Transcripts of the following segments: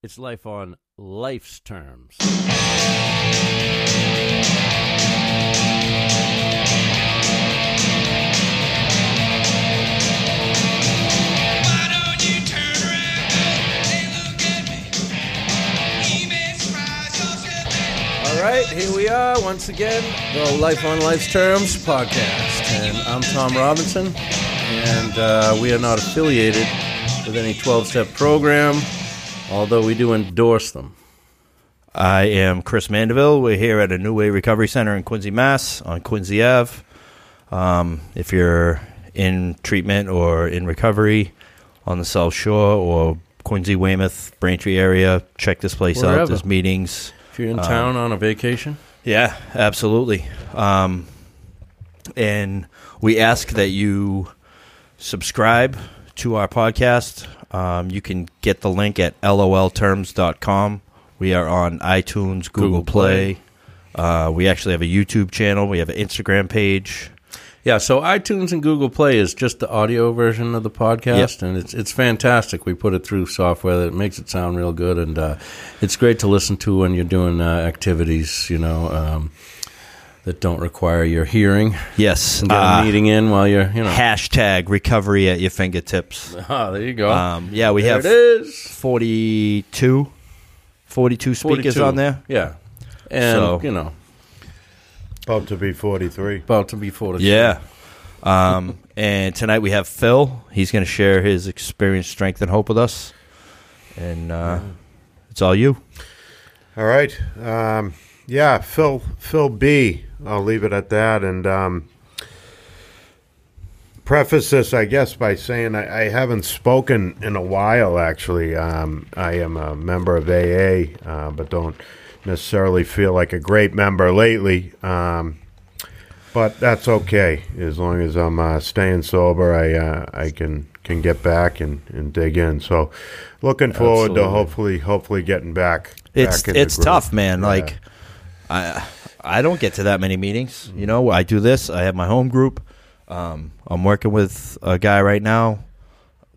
It's life on life's terms. Why don't you turn around and look at me? You may surprise yourself. All right, here we are once again, the Life on Life's Terms podcast. And I'm Tom Robinson, and uh, we are not affiliated with any 12 step program, although we do endorse them. I am Chris Mandeville. We're here at a New Way Recovery Center in Quincy, Mass, on Quincy Ave. Um, if you're in treatment or in recovery on the South Shore or Quincy, Weymouth, Braintree area, check this place Wherever. out. There's meetings. If you're in town on a vacation, Yeah, absolutely. Um, and we ask that you subscribe to our podcast. Um, you can get the link at lolterms.com. We are on iTunes, Google, Google Play. Uh, we actually have a YouTube channel. We have an Instagram page. Yeah, so iTunes and Google Play is just the audio version of the podcast, and it's it's fantastic. We put it through software that makes it sound real good, and uh, it's great to listen to when you're doing uh, activities, you know, um, that don't require your hearing. Yes. And get uh, a meeting in while you're, you know. hashtag recovery at your fingertips. Ah, there you go. Um, yeah, we there have it is. 42, 42 speakers 42. on there. Yeah, and So- you know, About to be 43. about to be forty. Yeah. Um, and tonight we have Phil. He's going to share his experience, strength, and hope with us. And uh, it's all you. All right. Um, yeah, Phil Phil B. I'll leave it at that. And um, preface this, I guess, by saying I, I haven't spoken in a while, actually. Um, I am a member of AA, uh, but don't necessarily feel like a great member lately. Um, but that's okay as long as I'm uh, staying sober. I uh, I can can get back and, and dig in. So, looking forward to hopefully hopefully getting back. It's back in it's tough, man. Yeah. Like I I don't get to that many meetings. You know, I do this. I have my home group. Um, I'm working with a guy right now,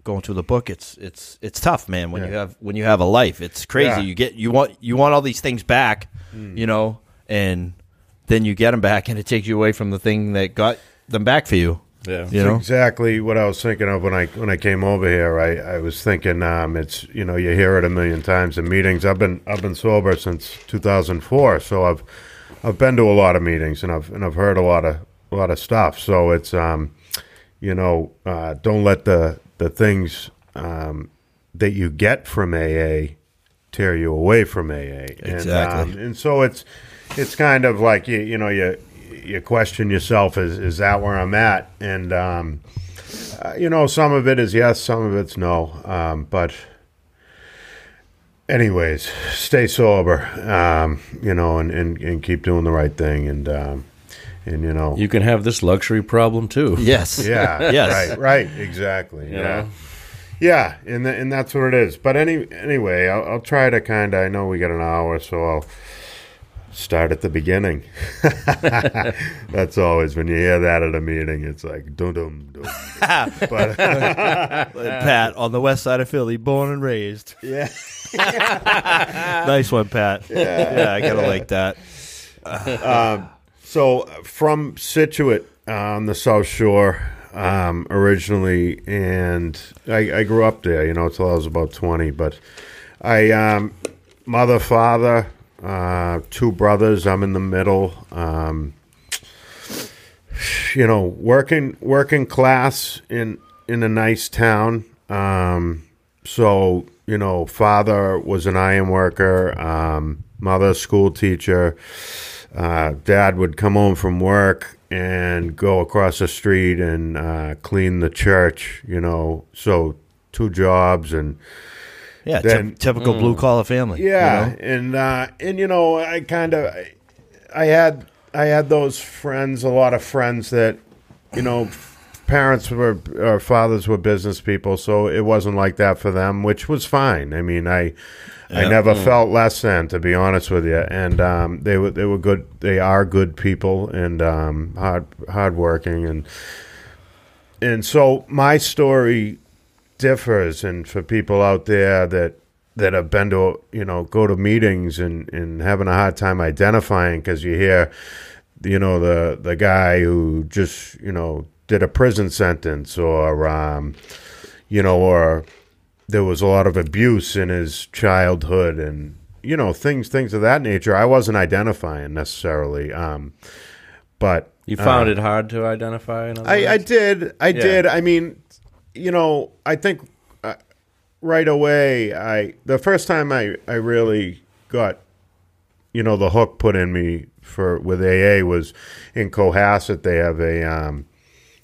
going through the book. It's it's it's tough, man. When you have when you have a life, it's crazy. Yeah. You get you want you want all these things back, you know, and then you get them back, and it takes you away from the thing that got them back for you. yeah. You know, exactly what I was thinking of when I when I came over here. I, I was thinking um, it's you know you hear it a million times in meetings. I've been I've been sober since 2004, so I've I've been to a lot of meetings and I've and I've heard a lot of a lot of stuff. So it's um, you know uh, don't let the the things um, that you get from AA tear you away from AA. Exactly. And, um, and so it's it's kind of like you you know you you question yourself is is that where I'm at and um, uh, you know some of it is yes some of it's no um, but anyways stay sober um, you know and, and, and keep doing the right thing and um, and you know You can have this luxury problem too. yes, yeah Yes. right right exactly You yeah know? yeah and th- and that's what it is but any anyway I'll, I'll try to kind of I know we got an hour so I'll start at the beginning that's always when you hear that at a meeting it's like dum dum dum but Pat on the west side of Philly, born and raised. yeah nice one, Pat. Yeah, yeah I gotta like that. So uh, from Scituate on the South Shore um, originally, and I, I grew up there, you know, till I was about twenty. But I, um, mother, father, uh, two brothers. I'm in the middle. Um, you know, working working class in in a nice town. Um, so you know, father was an iron worker. Um, mother, school teacher uh, dad would come home from work and go across the street and uh, clean the church, you know. So two jobs and Yeah, Then- typ- typical blue collar family. you yeah, know? and uh, and you know, I kind of I had I had those friends, a lot of friends that you know, parents were or fathers were business people, so it wasn't like that for them, which was fine. I mean, I I never felt less than, to be honest with you. And um, they were they were good. They are good people and um, hard hardworking and and so my story differs. And for people out there that that have been to you know go to meetings and and having a hard time identifying because you hear you know the the guy who just you know did a prison sentence or um, you know or there was a lot of abuse in his childhood and you know things things of that nature i wasn't identifying necessarily um, but You found it hard to identify. I, I did. I Yeah. did. I mean, you know, I think uh, right away, I the first time I, I really got, you know, the hook put in me for with AA was in Cohasset. They have a um,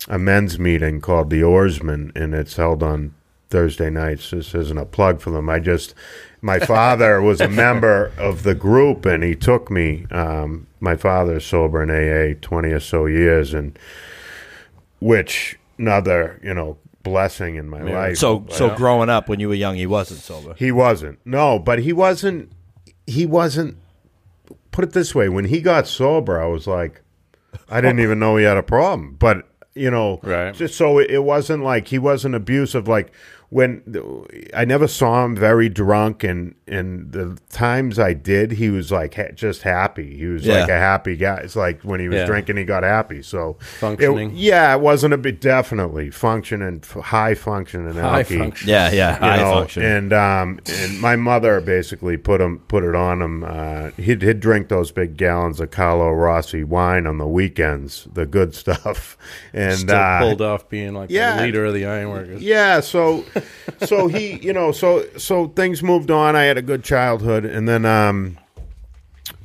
a men's meeting called the Oarsmen, and it's held on Thursday nights. This isn't a plug for them. I just my father was a member of the group, and he took me. Um, my father's sober in AA twenty or so years, and which another you know blessing in my life. So, so growing up when you were young, he wasn't sober. He wasn't. No, but he wasn't. He wasn't. Put it this way: when he got sober, I was like, I didn't even know he had a problem. But you know, Right. Just so it, it wasn't like he wasn't abusive. Like when I never saw him very drunk, and and the times I did, he was like ha- just happy. He was Yeah. like a happy guy. It's like when he was Yeah. drinking, he got happy. So Functioning. It, yeah, it wasn't a bit definitely functioning, high functioning, high alky function. Yeah, yeah, high know, function. And um, and my mother basically put him put it on him. Uh, he'd he'd drink those big gallons of Carlo Rossi wine on the weekends, the good stuff, and Still uh, pulled off being like yeah. the leader of the Ironworkers. yeah, so so he, you know, so so things moved on. I had a good childhood, and then um,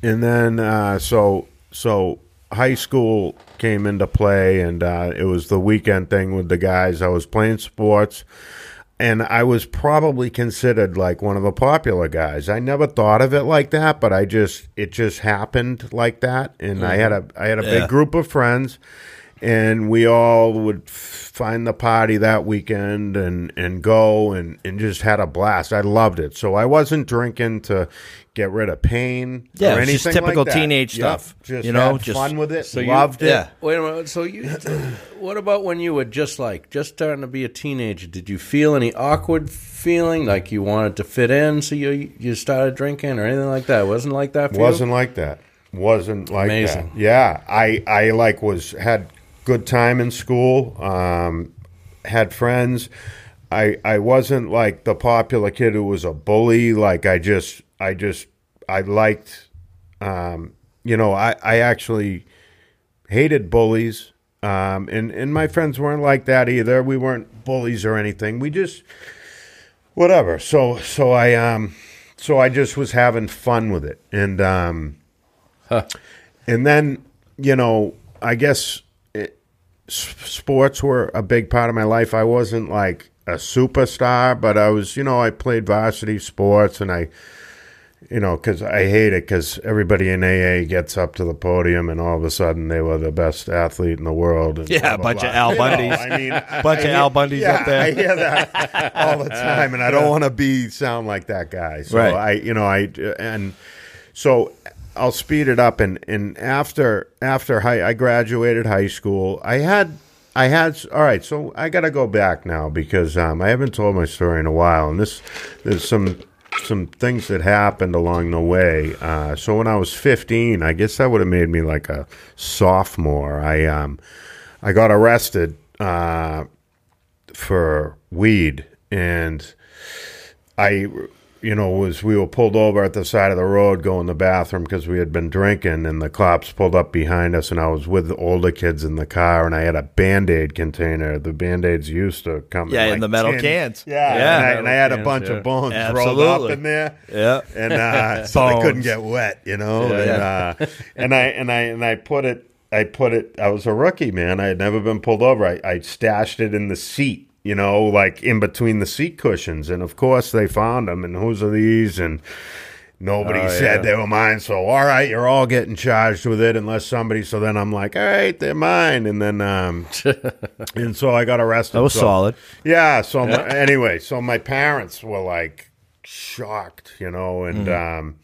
and then uh, so so high school came into play, and uh, it was the weekend thing with the guys. I was playing sports. And I was probably considered like one of the popular guys. I never thought of it like that, but I just it just happened like that. And I had a I had a Yeah. big group of friends, and we all would find the party that weekend and and go and and just had a blast. I loved it. So I wasn't drinking to get rid of pain Yeah, or it's anything just typical like that. teenage Yep, stuff. Just You know, had just- fun with it. So you- loved it. yeah. Wait a minute. So you, what about when you were just like just starting to be a teenager? Did you feel any awkward feeling like you wanted to fit in, so you you started drinking or anything like that? It wasn't like that for wasn't like that wasn't like Amazing. that yeah i i like was had good time in school um had friends. I i wasn't like the popular kid who was a bully. Like i just i just i liked um you know i i actually hated bullies. Um and and my friends weren't like that either. We weren't bullies or anything. We just whatever. So so i um so i just was having fun with it. And um and then you know i guess sports were a big part of my life i wasn't like a superstar but i was you know i played varsity sports and i you know because i hate it because everybody in aa gets up to the podium and all of a sudden they were the best athlete in the world and Yeah, blah, a blah, bunch blah. of Al You know, Bundys. i mean a Bunch of I Al Bundys yeah, up there. I hear that all the time, and I don't want to be sound like that guy. So Right. I, you know, I and so I'll speed it up. And and after after high, I graduated high school. I had I had all right. So I got to go back now because um, I haven't told my story in a while, and this there's some some things that happened along the way. Uh, so when I was 15, I guess that would have made me like a sophomore. I um I got arrested. Uh, for weed and I you know was we were pulled over at the side of the road going to the bathroom because we had been drinking and the cops pulled up behind us and I was with the older kids in the car and I had a band-aid container the band-aids used to come Yeah, in like the metal tin- cans. yeah, Yeah. and, I, and I had a bunch of bones rolled Absolutely. up in there Yeah. and uh, so they couldn't get wet, you know. Yeah, and, Uh, and I and I and I put it. I put it. I was a rookie, man. I had never been pulled over. I, I stashed it in the seat, you know, like in between the seat cushions. And of course, they found them. And whose are these? And nobody Oh, said yeah. they were mine. So all right, you're all getting charged with it unless somebody. So then I'm like, all right, they're mine. And then um, and so I got arrested. That was So- solid. yeah. So my, anyway, so my parents were like shocked, you know, and Mm. um,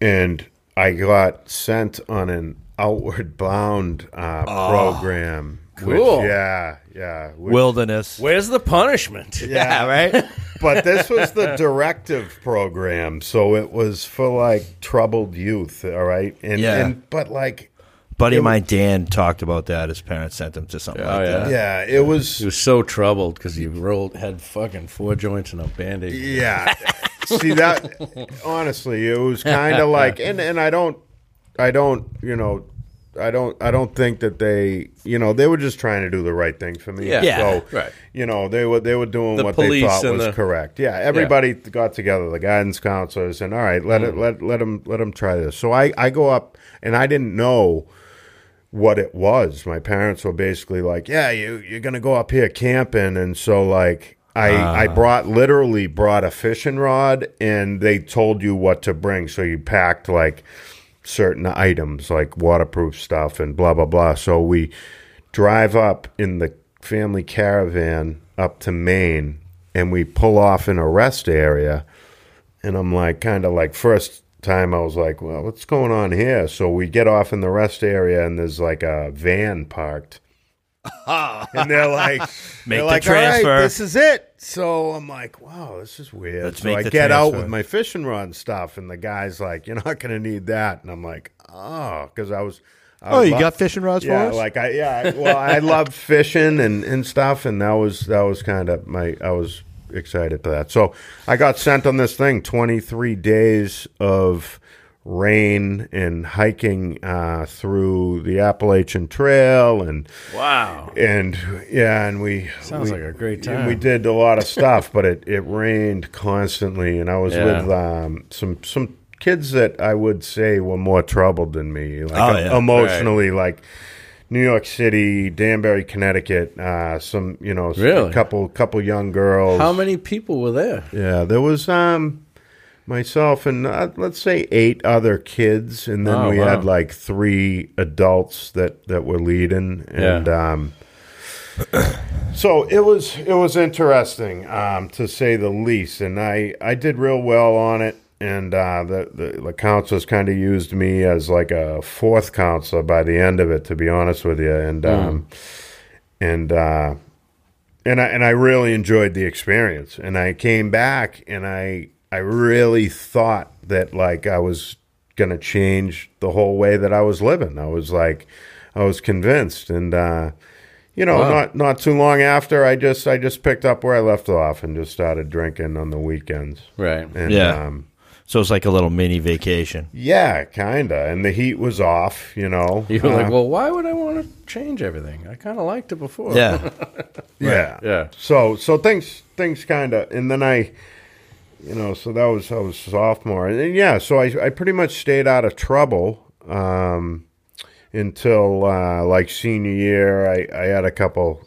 and I got sent on an outward bound uh, program. Cool. Which, yeah, yeah. Which, Wilderness. Where's the punishment? yeah, right? but this was the directive program, so it was for like troubled youth. All right, and, Yeah. and but like Buddy It of mine, Dan, talked about that. His parents sent him to something Oh, like yeah. that. yeah, it was He was so troubled because he rolled had fucking four joints and a band-aid. Yeah. See that honestly, it was kind of like and and I don't I don't, you know, I don't I don't think that they, you know, they were just trying to do the right thing for me. Yeah. Yeah. So, Right. You know, they were they were doing The what they thought was the- correct. Yeah, everybody got together, the guidance counselors and all right, let Mm. it let let them let them try this. So I I go up and I didn't know what it was. My parents were basically like, "Yeah, you you're gonna go up here camping," and so like I I brought literally brought a fishing rod, and they told you what to bring. So you packed like certain items, like waterproof stuff and blah blah blah. So we drive up in the family caravan up to Maine, and we pull off in a rest area and I'm like, kind of like, first time I was like, well, what's going on here? So we get off in the rest area, and there's like a van parked. and they're like, Make they're the like, "All right, transfer." this is it. So I'm like, wow, this is weird. Let's so make I the get out with my fishing rod and stuff, and the guy's like, you're not going to need that. And I'm like, oh, because I was. I Oh, you lo- got fishing rods yeah, for us? like I yeah, I- well, I love fishing and, and stuff, and that was that was kind of my I was excited for that. So I got sent on this thing, twenty three days of rain and hiking uh, through the Appalachian Trail and Wow. and yeah, and we Sounds we- like a great and we did a lot of stuff, but it, it rained constantly, and I was Yeah. with um, some some kids that I would say were more troubled than me, like Oh, yeah. emotionally, like New York City, Danbury, Connecticut, uh, some you know, Really? a couple couple young girls. How many people were there? Yeah, there was um myself and uh, let's say eight other kids, and then Oh, we wow. had like three adults that that were leading, and um, so it was it was interesting um, to say the least, and I I did real well on it. And uh, the, the the counselors kind of used me as like a fourth counselor by the end of it, to be honest with you. And um, and uh, and I and I really enjoyed the experience. And I came back and I I really thought that like I was gonna change the whole way that I was living. I was like I was convinced and uh you know, Wow. not not too long after I just I just picked up where I left off and just started drinking on the weekends. Right. And Yeah. um So it's like a little mini vacation. yeah, kinda. And the heat was off, you know. You were like, Uh, well, why would I want to change everything? I kind of liked it before. Yeah. Yeah, Yeah. So so things things kind of, and then I, you know, so that was I was sophomore, and yeah, so I I pretty much stayed out of trouble um, until uh, like senior year. I I had a couple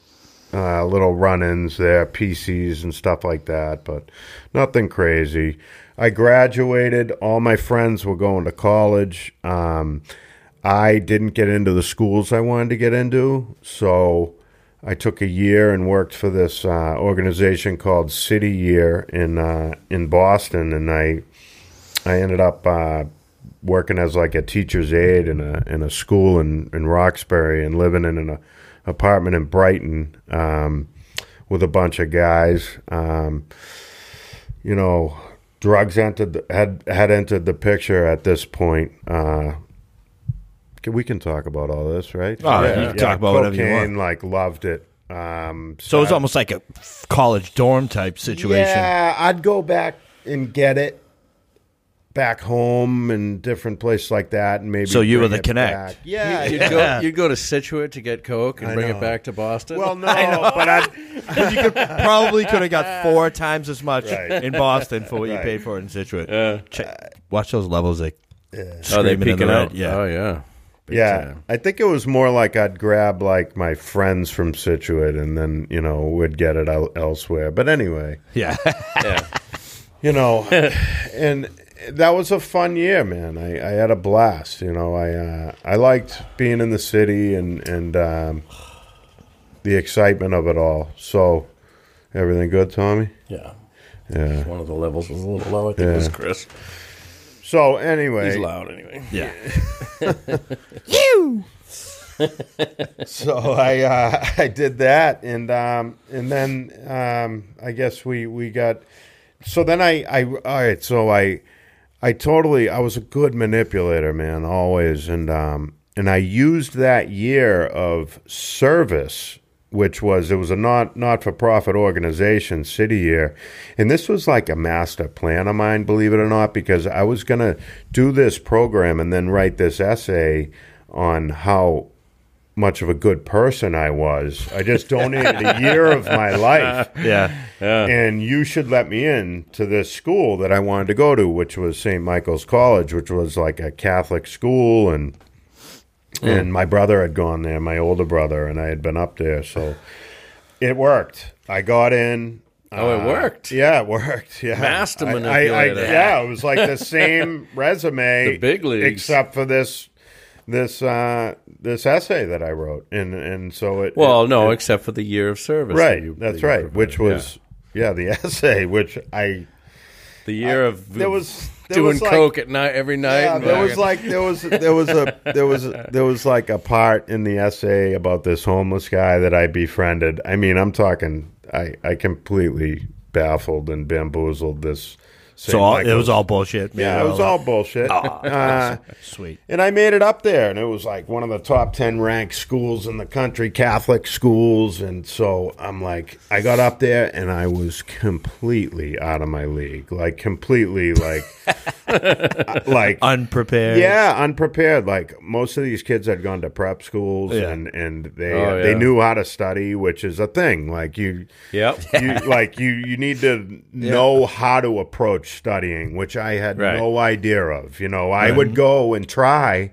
uh, little run-ins there, PCs and stuff like that, but nothing crazy. I graduated. All my friends were going to college. Um, I didn't get into the schools I wanted to get into, so I took a year and worked for this uh, organization called City Year in uh, in Boston, and I I ended up uh, working as like a teacher's aide in a in a school in, in Roxbury and living in an apartment in Brighton um, with a bunch of guys. Um, you know, drugs entered had had entered the picture at this point. Can- we can talk about all this, right? Oh, you can talk about whatever you cocaine, want. Like loved it. Um, So it's I- almost like a college dorm type situation. yeah, I'd go back and get it back home and different places like that, and maybe. So you were bring the it connect. back. Yeah, You'd, yeah. go, you'd go to Scituate to get Coke and I bring know. it back to Boston. Well, no, but I. you could probably could have got four times as much Right. in Boston for what you Right. paid for it in Scituate. Yeah. Check, watch those levels. Like, oh, they screaming in the peeking out. yeah. Oh, yeah. Big Yeah, time. I think it was more like I'd grab like my friends from Scituate, and then you know would get it el- elsewhere. But anyway, yeah. Yeah. you know, and that was a fun year, man. I, I had a blast. You know, I uh, I liked being in the city and and um, the excitement of it all. So everything good, Tommy? Yeah. Yeah. One of the levels was a little low. I think it was Chris. So anyway, He's loud anyway. yeah. You. so I uh, I did that, and um, and then um, I guess we we got. So then I I all right. So I I totally I was a good manipulator, man, always, and um and I used that year of service. Which was it was a not not for profit organization, city year, and this was like a master plan of mine, believe it or not, because I was gonna do this program and then write this essay on how much of a good person I was. I just donated a year of my life. Yeah. And you should let me in to this school that I wanted to go to, which was St. Michael's College, which was like a Catholic school and and my brother had gone there, my older brother, and I had been up there, so it worked. I got in. Oh, it Uh, worked. Yeah, it worked. Yeah, Master I- I- I- manipulator. yeah, it was like the same resume, The big leagues. except for this this uh, this essay that I wrote, and and so it. Well, it- no, it- except for the year of service. that right. you- that's that right. provided. Which was yeah. the essay, which I the year of there was doing like- coke at night every night. Yeah, there was like there was there was a there was there was like a part in the essay about this homeless guy that I befriended. I mean, I'm talking I I completely baffled and bamboozled this. So all, it was all bullshit. yeah, it was all bullshit. Uh, sweet. and I made it up there, and it was like one of the top 10 ranked schools in the country, Catholic schools. And so I'm like, I got up there, and I was completely out of my league. Like, completely, like, like, Unprepared. yeah, unprepared. Like most of these kids had gone to prep schools, Yeah. and and they Oh, they yeah. knew how to study, which is a thing. Like you, Yep. you like you you need to know how to approach studying, which I had Right. no idea of. You know, I would go and try,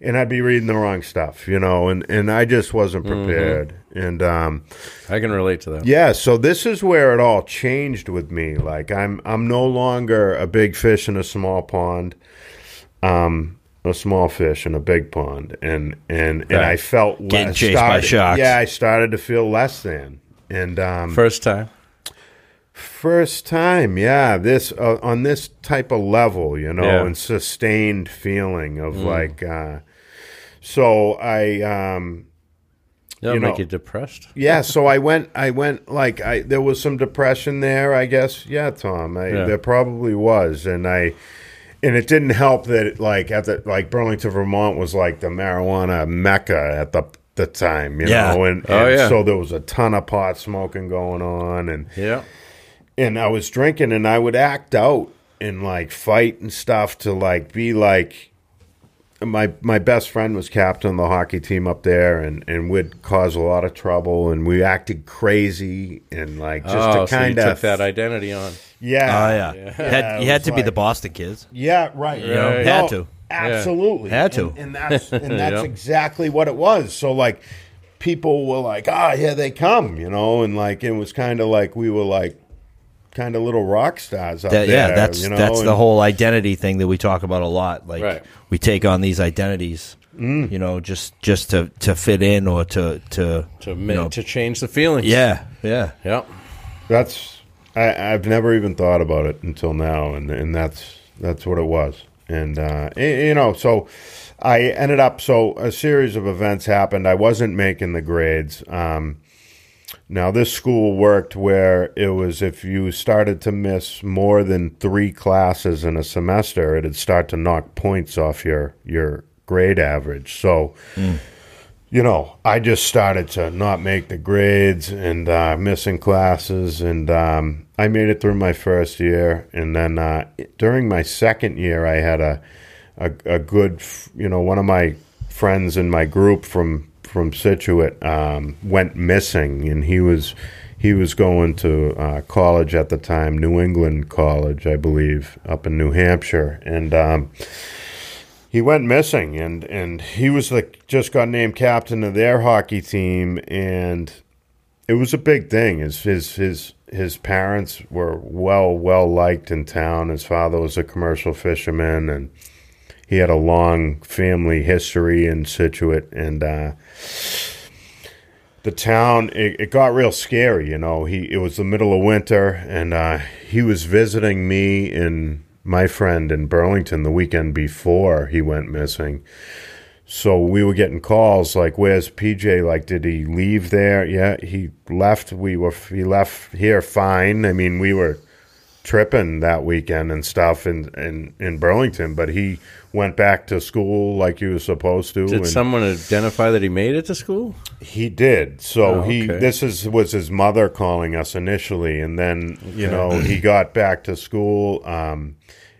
and I'd be reading the wrong stuff. You know, and and I just wasn't Mm-hmm. prepared. And um, I can relate to that. yeah, so this is where it all changed with me. Like I'm I'm no longer a big fish in a small pond. Um a small fish in a big pond and and and I Right. felt Getting less- chased by sharks. Yeah, I started to feel less than. And um First time. First time, yeah, this uh, on this type of level, you know, Yeah. and sustained feeling of like uh so I um That'll You make know- you depressed. yeah, so I went. I went like I. There was some depression there, I guess. Yeah, Tom. I, Yeah. There probably was, and I. And it didn't help that it, like at the like Burlington, Vermont was like the marijuana mecca at the the time, you Yeah. know, and, Oh, yeah. so there was a ton of pot smoking going on, and Yeah. And I was drinking, and I would act out and like fight and stuff to like be like my my best friend was captain of the hockey team up there, and and would cause a lot of trouble, and we acted crazy and like just oh, to so you kind took of that identity on. yeah, Oh yeah. Yeah. You had, you had was to be the Boston kids. yeah, right. You know, Right. had to. Absolutely. Had to. And, and that's and that's Yep. exactly what it was. So like people were like, "Ah, here they come," you know, and like it was kind of like we were like kind of little rock stars up That, there. yeah, that's you know? that's the whole identity thing that we talk about a lot. Like Right. we take on these identities, Mm. you know, just just to to fit in or to to To you know, to change the feelings. yeah yeah Yep. That's I, I've never even thought about it until now, and and that's that's what it was. And uh, you know, so I ended up. So a series of events happened. I wasn't making the grades. Um, now this school worked where it was if you started to miss more than three classes in a semester, it'd start to knock points off your your grade average. So you know, I just started to not make the grades and uh, missing classes, and um, I made it through my first year, and then uh, during my second year, I had a, a a good, you know, one of my friends in my group from from Scituate um, went missing, and he was he was going to uh, college at the time, New England College, I believe, up in New Hampshire, and. Um, he went missing and and he was like just got named captain of their hockey team and it was a big thing his his his his parents were well well liked in town his father was a commercial fisherman and he had a long family history in Scituate and uh the town it, it got real scary you know he it was the middle of winter and uh he was visiting me and my friend in Burlington the weekend before he went missing so we were getting calls like, "Where's PJ? Like, did he leave there? Yeah, he left. We were he left here fine. I mean, we were tripping that weekend and stuff in in, in Burlington, but he went back to school like he was supposed to. Did someone identify that he made it to school? he did. So Oh, he this is was his mother calling us initially, and then you know he got back to school. Um,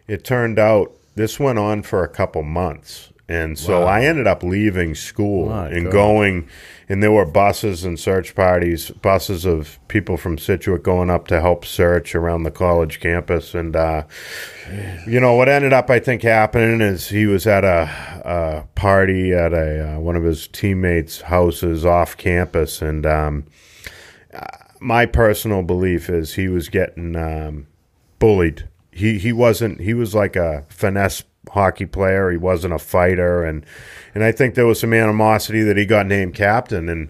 it turned out this went on for a couple months, and so I ended up leaving school My and God. going. And there were buses and search parties, buses of people from Scituate going up to help search around the college campus. And, uh, you know, what ended up, I think, happening is he was at a, a party at a uh, one of his teammates' houses off campus. And um, my personal belief is he was getting um, bullied. He he wasn't. He was like a finesse hockey player. He wasn't a fighter, and and I think there was some animosity that he got named captain, and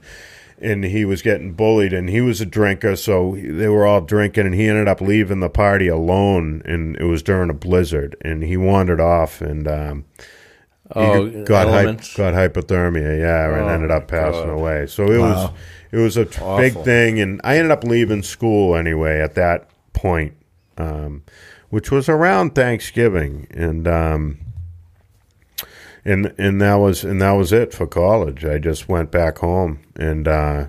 and he was getting bullied, and he was a drinker, so they were all drinking, and he ended up leaving the party alone, and it was during a blizzard, and he wandered off, and. Um, Oh, got hy- got hypothermia, yeah, and Oh, ended up passing God. away. So it was it was a big thing, and I ended up leaving school anyway at that point, um, which was around Thanksgiving, and um, and and that was and that was it for college. I just went back home, and uh,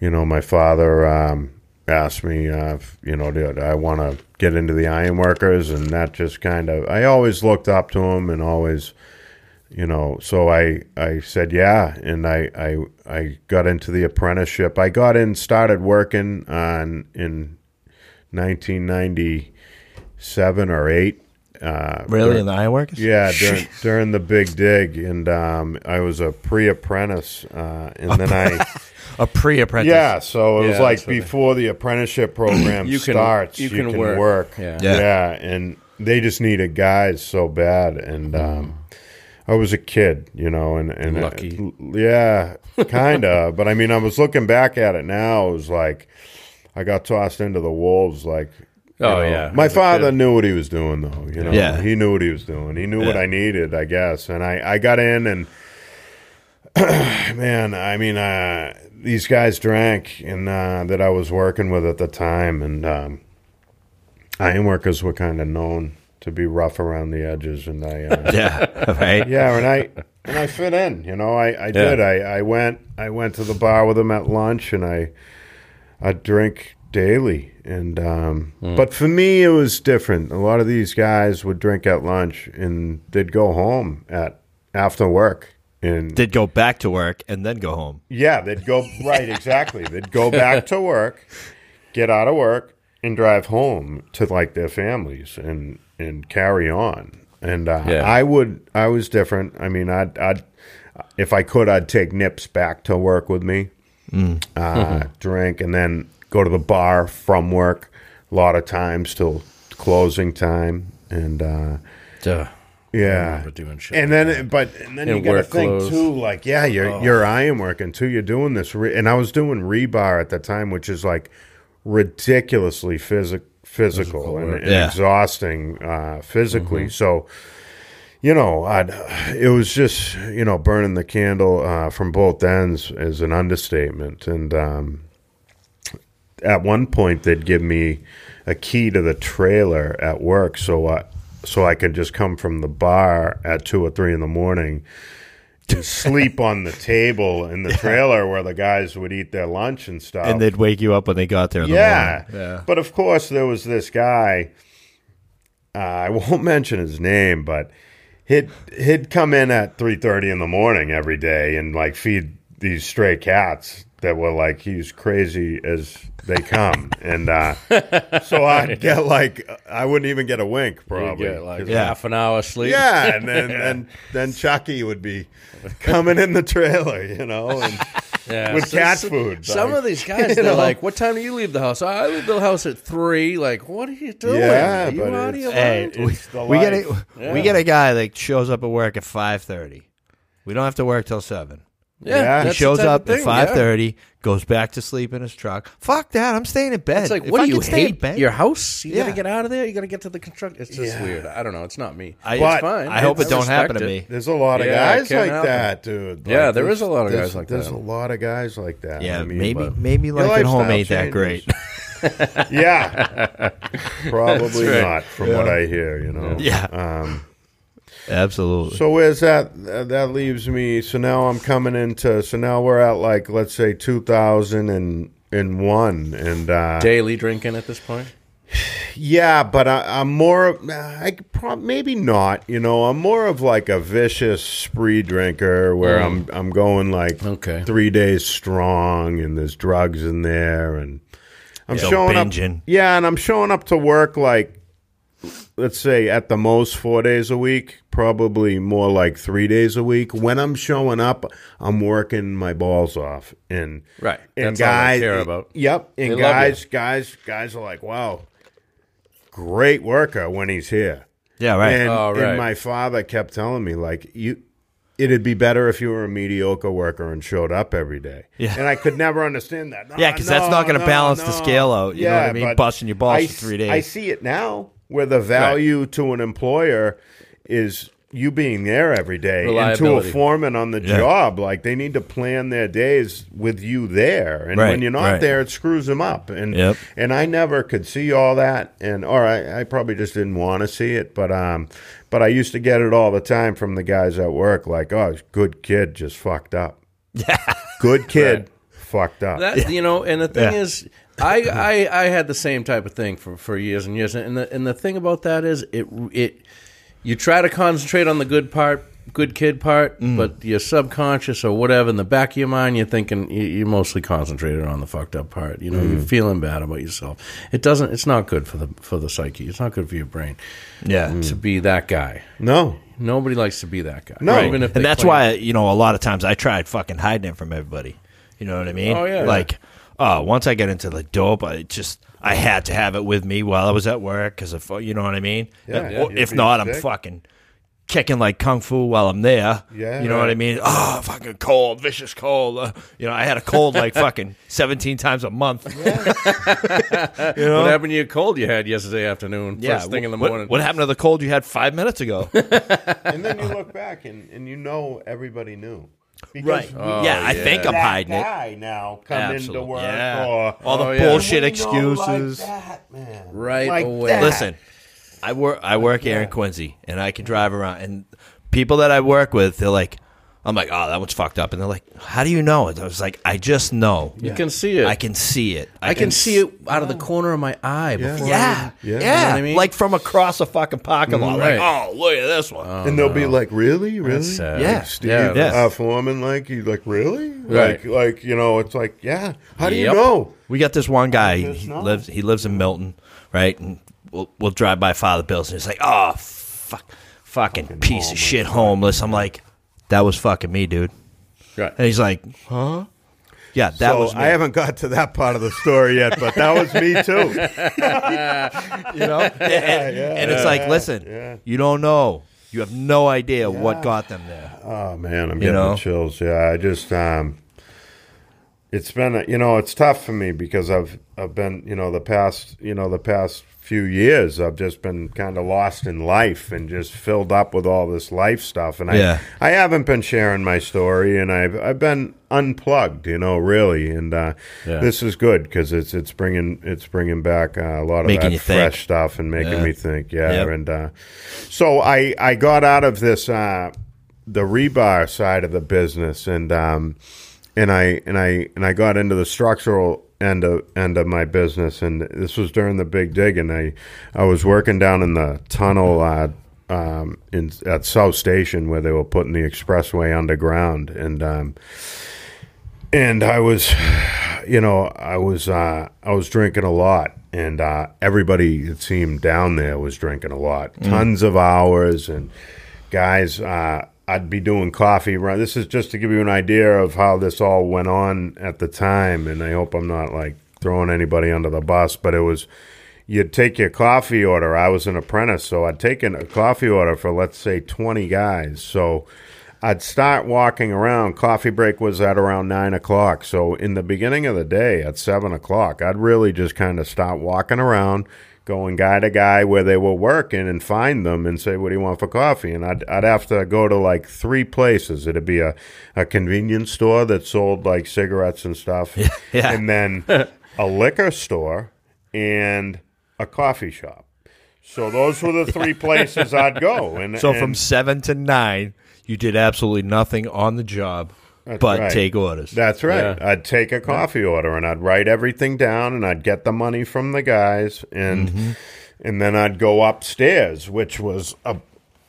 you know, my father um, asked me, uh, if, you know, did I want to get into the ironworkers, and that just kind of I always looked up to him, and always you know so i i said yeah. And i i i got into the apprenticeship. I got in started working on in 1997 or 8 uh Really, dur- in the ironworkers? yeah during during the big dig and um i was a pre-apprentice uh and then i a pre-apprentice. yeah so it was like before the apprenticeship program You can- starts you you can can, work. work, Yeah. Yeah. yeah and they just needed guys so bad and um I was a kid, you know, and and uh, Lucky. yeah, kind of. but I mean, I was looking back at it now. It was like I got tossed into the wolves. Like, you Oh, know. yeah, my father knew what he was doing, though. You know, Yeah. he knew what he was doing. He knew what I needed, I guess. And I I got in, and man, I mean, uh, these guys drank, and uh, that I was working with at the time, and um, ironworkers were kind of known to be rough around the edges, and I. Uh, Yeah, right? yeah, and I and I fit in. You know, I, I did. I, I went I went to the bar with them at lunch, and I I drink daily. And um, but for me, it was different. A lot of these guys would drink at lunch, and they'd go home at after work. And they'd go back to work and then go home. yeah, they'd go right exactly. They'd go back to work, get out of work, and drive home to like their families and and carry on. And uh, Yeah. I would, I was different. I mean, I'd, I'd, if I could, I'd take nips back to work with me, uh, drink, and then go to the bar from work. A lot of times till closing time, and uh, Duh. yeah, remember doing shit and like then, but and then you got to think clothes. too, like, yeah, you're you're iron working too. You're doing this, re- and I was doing rebar at the time, which is like ridiculously physic physical, and, and Yeah. exhausting uh, physically. So, you know, I'd, it was just you know burning the candle uh, from both ends is an understatement, and um, at one point they'd give me a key to the trailer at work so I so I could just come from the bar at two or three in the morning and sleep on the table in the trailer where the guys would eat their lunch and stuff. And they'd wake you up when they got there in yeah. the morning. Yeah. But of course there was this guy uh, I won't mention his name, but he'd he'd come in at three thirty in the morning every day and like feed these stray cats that were like he's crazy as they come, and uh, so I'd get like I wouldn't even get a wink probably. get like Yeah. half an hour sleep. yeah, and then and then Chucky would be coming in the trailer, you know, and Yeah, with so- cat so- food. Some like, of these guys, they're know? like, "What time do you leave the house?" "Oh, I leave the house at three. Like, what are you doing? Yeah, are you but out of it's- your Hey, mind? we, we get life. a we get a guy that shows up at work at five thirty. We don't have to work till seven. Yeah, Yeah. He that's the shows type of up at thing, yeah. five thirty, goes back to sleep in his truck. Fuck that! I'm staying in bed. It's like, If what I do you can stay in hate? bed- Your house? You Yeah. gotta get out of there. You gotta get to the construction. It's just Yeah. weird. I don't know. It's not me. I, But- it's fine. I hope it I don't happen respect to me. There's a lot of Yeah, guys can't like happen. that, dude. Yeah, Like, there there's- is a lot of there's- guys like that. There's a lot of guys like that. Yeah, I mean, maybe but- maybe Your life at home lifestyle ain't that great. changes. yeah, probably right. not, from what I hear. You know. yeah, Um, absolutely. so where's that? uh, That leaves me. So now I'm coming into. So now we're at like let's say 2001, and uh, Daily drinking at this point. yeah, but I, I'm more. I could maybe not. You know, I'm more of like a vicious spree drinker where I'm I'm going like Mm. Okay. three days strong, and there's drugs in there, and I'm So showing binging. up. Yeah, and I'm showing up to work like let's say at the most four days a week, probably more like three days a week. When I'm showing up, I'm working my balls off, and Right. and That's guys care about. Yep, and They guys, guys, guys are like, wow, great worker when he's here. yeah, right. And, Oh, right. and my father kept telling me like you. It'd be better if you were a mediocre worker and showed up every day. Yeah. And I could never understand that. No, Yeah, 'cause that's no, not gonna no, balance the scale out, you know what I mean? Busting your balls I for three days. I see it now where the value to an employer is you being there every day and to a foreman on the Yeah. job. Like they need to plan their days with you there. And Right, when you're not right. there, it screws them up. And Yep. and I never could see all that. And or I, I probably just didn't want to see it. But um but I used to get it all the time from the guys at work, like, oh, good kid just fucked up. good kid fucked up. That you know, and the thing Yeah. is, I, I I had the same type of thing for, for years and years, and the and the thing about that is it it you try to concentrate on the good part, good kid part, Mm. but your subconscious or whatever in the back of your mind, you're thinking you, you're mostly concentrated on the fucked up part. You know, Mm. you're feeling bad about yourself. It doesn't. It's not good for the for the psyche. It's not good for your brain yeah. to be that guy. no. Nobody likes to be that guy. No. even if and that's claim- why you know a lot of times I tried fucking hiding it from everybody. You know what I mean? Oh, yeah. Like, oh, once I get into the dope, I just I had to have it with me while I was at work because if you know what I mean. Yeah, yeah, if not, I'm fucking kicking like kung fu while I'm there. Yeah, you know what I mean? Oh, fucking cold, vicious cold. Uh, you know, I had a cold like fucking seventeen times a month. What happened to your cold you had yesterday afternoon? First thing in the what- morning. What, happened to the cold you had five minutes ago? And then you look back and, and you know everybody knew. Because right? we- Oh, yeah, I yeah. think I'm that hiding it. guy now come into Absolutely. work Yeah. or All the Oh, yeah. bullshit excuses. like that, man. Right Like away. that. Listen, I work I work here in Quincy, and I can drive around, and people that I work with, they're like, I'm like, oh, that one's fucked up, and they're like, how do you know it? I was like, I just know. You can see it. I can see it. I, can, see it out of the corner of my eye. Before I Yeah, Yeah. yeah, You know what I mean? like from across a fucking parking lot. Right. Like, oh, look at this one. and they'll be like, "Really, really?" That's sad. Yeah. Steve Yeah. Yeah. uh, Foreman, like he's like, "Really?" Right. Like, like you know, it's like, yeah. How do Yep. you know? We got this one guy. He know. lives. He lives in Milton, right? And we'll, we'll drive by Father Bill's, and he's like, "Oh, fuck, fucking, piece of shit, homeless." I'm like, "That was fucking me, dude." Right. And he's like, "Huh?" Yeah, that so was me. I haven't got to that part of the story yet, but that was me too. you know, and, and it's like, listen, yeah. you don't know. You have no idea what got them there. Oh man, I'm You getting know? the chills. Yeah, I just um, it's been a- you know it's tough for me because I've I've been you know the past you know the past few years I've just been kind of lost in life and just filled up with all this life stuff and I Yeah. I haven't been sharing my story and I've I've been unplugged you know really and uh, Yeah. this is good because it's it's bringing it's bringing back uh, a lot of Making that you think. fresh stuff and making Yeah. me think yeah Yep. and uh, so I I got out of this uh, the rebar side of the business and um and I and I and I got into the structural end of end of my business and this was during the big dig and I I was working down in the tunnel uh um in at South Station where they were putting the expressway underground and um and I was you know I was uh I was drinking a lot and uh everybody it seemed down there was drinking a lot. Tons of hours and guys uh I'd be doing coffee run. This is just to give you an idea of how this all went on at the time, and I hope I'm not like throwing anybody under the bus, but it was you'd take your coffee order. I was an apprentice, so I'd taken a coffee order for let's say 20 guys. So I'd start walking around. Coffee break was at around nine o'clock. So in the beginning of the day at seven o'clock, I'd really just kind of start walking around, going guy to guy where they were working and find them and say, "What do you want for coffee?" And I'd I'd have to go to like three places. It'd be a a convenience store that sold like cigarettes and stuff, yeah. and then a liquor store and a coffee shop. So those were the three places I'd go. And So from seven to nine, you did absolutely nothing on the job but right. take orders. That's right. Yeah. I'd take a coffee order and I'd write everything down and I'd get the money from the guys and Mm-hmm. and then I'd go upstairs, which was ab-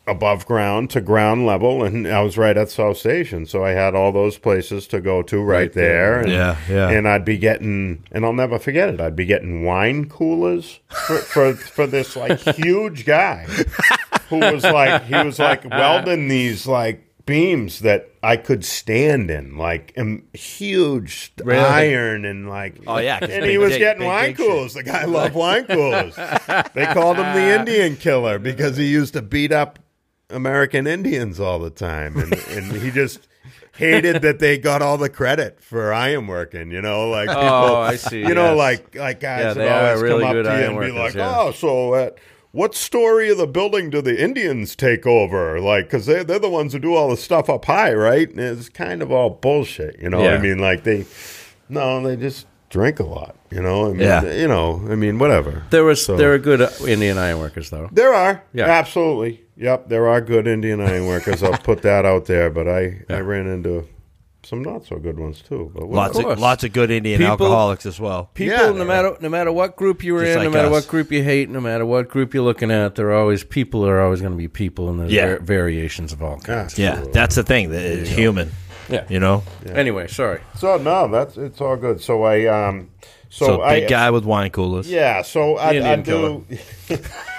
above ground to ground level, and I was right at South Station, so I had all those places to go to right, Right there. there. And, Yeah, yeah. And I'd be getting, and I'll never forget it. I'd be getting wine coolers for for, for this like huge guy who was like he was like welding these like beams that I could stand in, like um, huge Really? iron and like. Oh, yeah, and he was dick- getting big wine shit. coolers. The guy loved wine coolers. they called him the Indian Killer because he used to beat up American Indians all the time, and and he just. Hated that they got all the credit for iron working, you know, like people, Oh, I see, you know, like like guys Yeah, would always really come up to you and be workers, like, yeah. "Oh, so at what story of the building do the Indians take over? Like, because they they're the ones who do all the stuff up high, right? And it's kind of all bullshit, you know. what I mean, like they, no, they just drink a lot, you know. I mean, Yeah. you know, I mean, whatever. There was So- there are good uh, Indian ironworkers though. There are, Yeah. absolutely, yep, there are good Indian iron workers. I'll put that out there, but I I ran into some not so good ones too. But lots Of of, lots of good Indian People- alcoholics as well. People, Yeah. no matter no matter what group you were Just in, like no matter us. what group you hate, no matter what group you're looking at, there are always people are always going to be people, and there's Yeah. var- variations of all kinds. Yeah, Absolutely. that's the thing. That it's human. Yeah. You know. Anyway, sorry. So no, that's it's all good. So I um, so, So, I big guy with wine coolers. Yeah, so I'd, I'd do.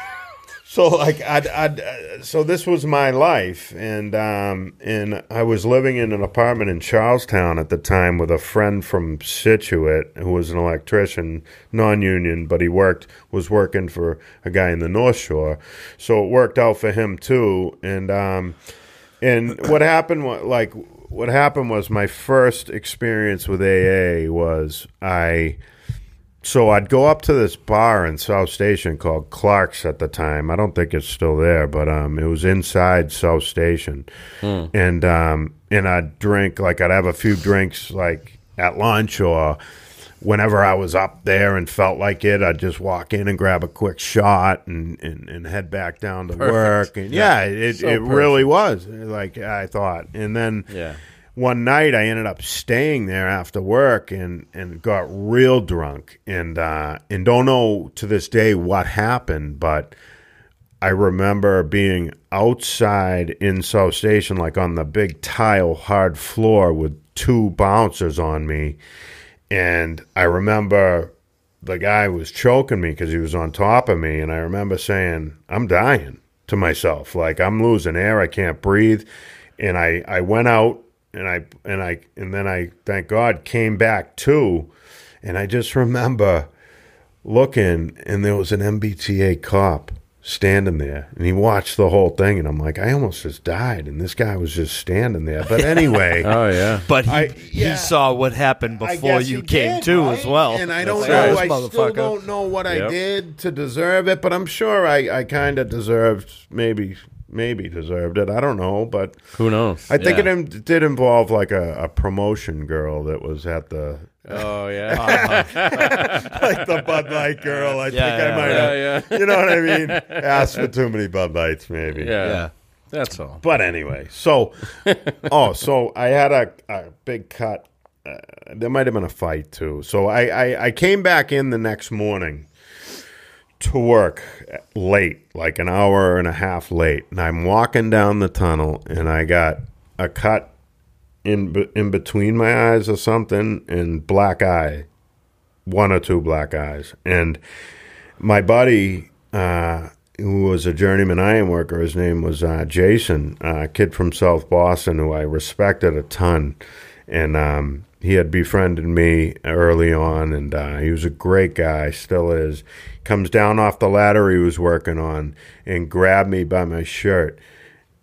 so like I'd, I'd uh, so this was my life, and um, and I was living in an apartment in Charlestown at the time with a friend from Scituate who was an electrician, non-union, but he worked was working for a guy in the North Shore, so it worked out for him too, and um, and what happened like what happened was my first experience with AA was I so I'd go up to this bar in South Station called Clark's at the time. I don't think it's still there, but um, it was inside South Station, and um, and I'd drink like I'd have a few drinks like at lunch or whenever I was up there and felt like it, I'd just walk in and grab a quick shot and and, and head back down to work. And yeah, it So it really was like I thought, and then Yeah. One night I ended up staying there after work and, and got real drunk. And uh, and don't know to this day what happened, but I remember being outside in South Station, like on the big tile hard floor with two bouncers on me, and I remember the guy was choking me because he was on top of me, and I remember saying, "I'm dying." To myself, like I'm losing air, I can't breathe, and I I went out and I and I and then I thank God came back too, and I just remember looking and there was an MBTA cop standing there and he watched the whole thing and I'm like I almost just died and this guy was just standing there but anyway Oh yeah. But he, I- yeah. he saw what happened before you came did, to right? as well. And I don't That's know. right. I still don't know what I did to deserve it, but I'm sure I, I kind of deserved maybe maybe deserved it. I don't know, but Who knows? I think Yeah. it im- did involve like a, a promotion girl that was at the Oh yeah. like the Bud Light girl. I think Yeah, I yeah, might yeah, have. You know what I mean? Asked for too many Bud Lights, maybe. yeah. yeah. That's all. But anyway, so oh, so I had a, a big cut. Uh, there might have been a fight too. So I, I I came back in the next morning to work late, like an hour and a half late, and I'm walking down the tunnel, and I got a cut in in between my eyes or something, and black eye, one or two black eyes, and my buddy, uh, who was a journeyman iron worker, his name was uh, Jason, a kid from South Boston, who I respected a ton, and um, he had befriended me early on, and uh, he was a great guy, still is. Comes down off the ladder he was working on and grabbed me by my shirt,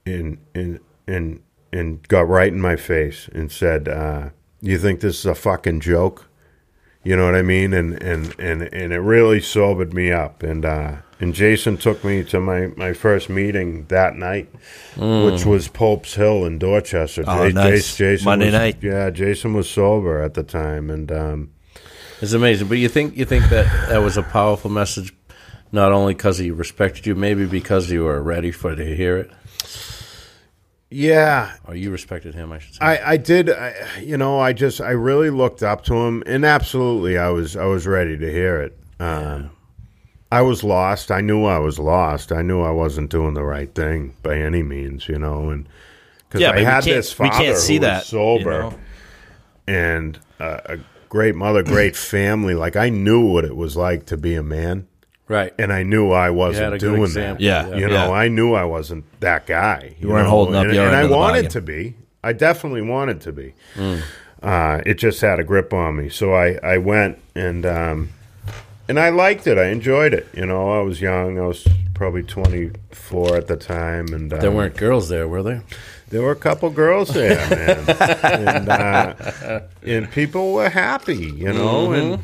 and and and and got right in my face and said, uh, "You think this is a fucking joke?" You know what I mean? And and and and it really sobered me up. And uh, and Jason took me to my my first meeting that night, which was Pope's Hill in Dorchester. Oh, Ja- nice. Jason Monday was- night. Yeah, Jason was sober at the time, and um, It's amazing. But you think you think that that was a powerful message, not only because he respected you, maybe because you were ready for to hear it, yeah, or you respected him. I should say. I, I did I, you know I just I really looked up to him and absolutely I was I was ready to hear it um, I was lost I knew I was lost I knew I wasn't doing the right thing by any means you know and because Yeah, I but we had can't- this we father can't see who was that, sober you know? and uh, a great mother great family like I knew what it was like to be a man right. and I knew I wasn't a good doing that. Yeah. you know, I knew I wasn't that guy. You, weren't know, holding up and, your and end I of wanted bargain. to be. I definitely wanted to be. Uh, it just had a grip on me, so I I went and um, and I liked it. I enjoyed it. You know, I was young. I was probably twenty four at the time, and um, There weren't girls there, were there? there were a couple girls there, man, and uh, and people were happy. You know, and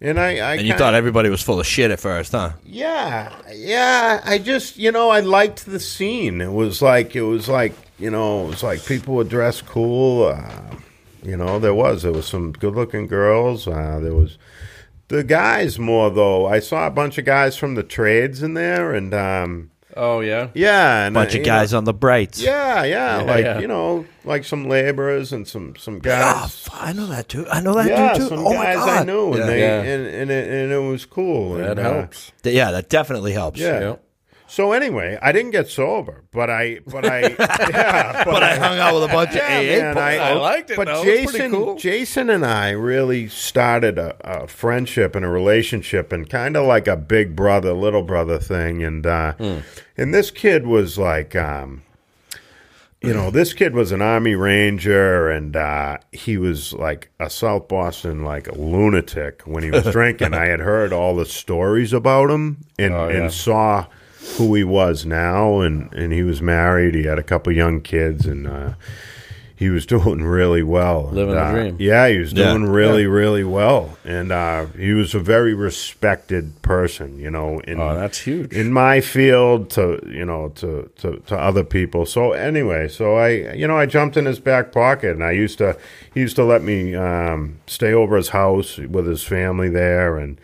and I, I Mm-hmm. And you kinda- thought everybody was full of shit at first, huh? yeah, yeah. I just, you know, I liked the scene. It was like, it was like, you know, it was like people would dress cool. Uh, you know, there was, there was some good-looking girls. Uh, there was the guys more though. I saw a bunch of guys from the trades in there, and um, Oh yeah. yeah, and Bunch uh, of you know, guys on the brights. yeah, yeah, like yeah. you know, like some laborers and some some guys. I know that too. I know that yeah, dude too. some oh my guys god, I knew, and yeah. they Yeah. and and it, and it was cool. That and, uh, helps. Th- yeah, that definitely helps. Yeah. Yeah. So anyway, I didn't get sober, but I, but I, yeah, But I hung out with a bunch yeah, of AA. man, I, I liked it, But though. It Jason, cool. Jason and I really started a, a friendship and a relationship, and kind of like a big brother, little brother thing. And uh, Hmm. and this kid was like, um, you know, this kid was an army ranger, and uh, he was like a South Boston like a lunatic when he was drinking. I had heard all the stories about him, and Oh, yeah. and saw who he was now, and and he was married. He had a couple young kids, and uh, he was doing really well. Living And, the uh, dream. Yeah, he was Yeah. doing really, really well, and uh, he was a very respected person. You know, in Oh, that's huge. in my field to you know to, to to other people. So anyway, so I you know I jumped in his back pocket, and I used to he used to let me um, stay over his house with his family there, and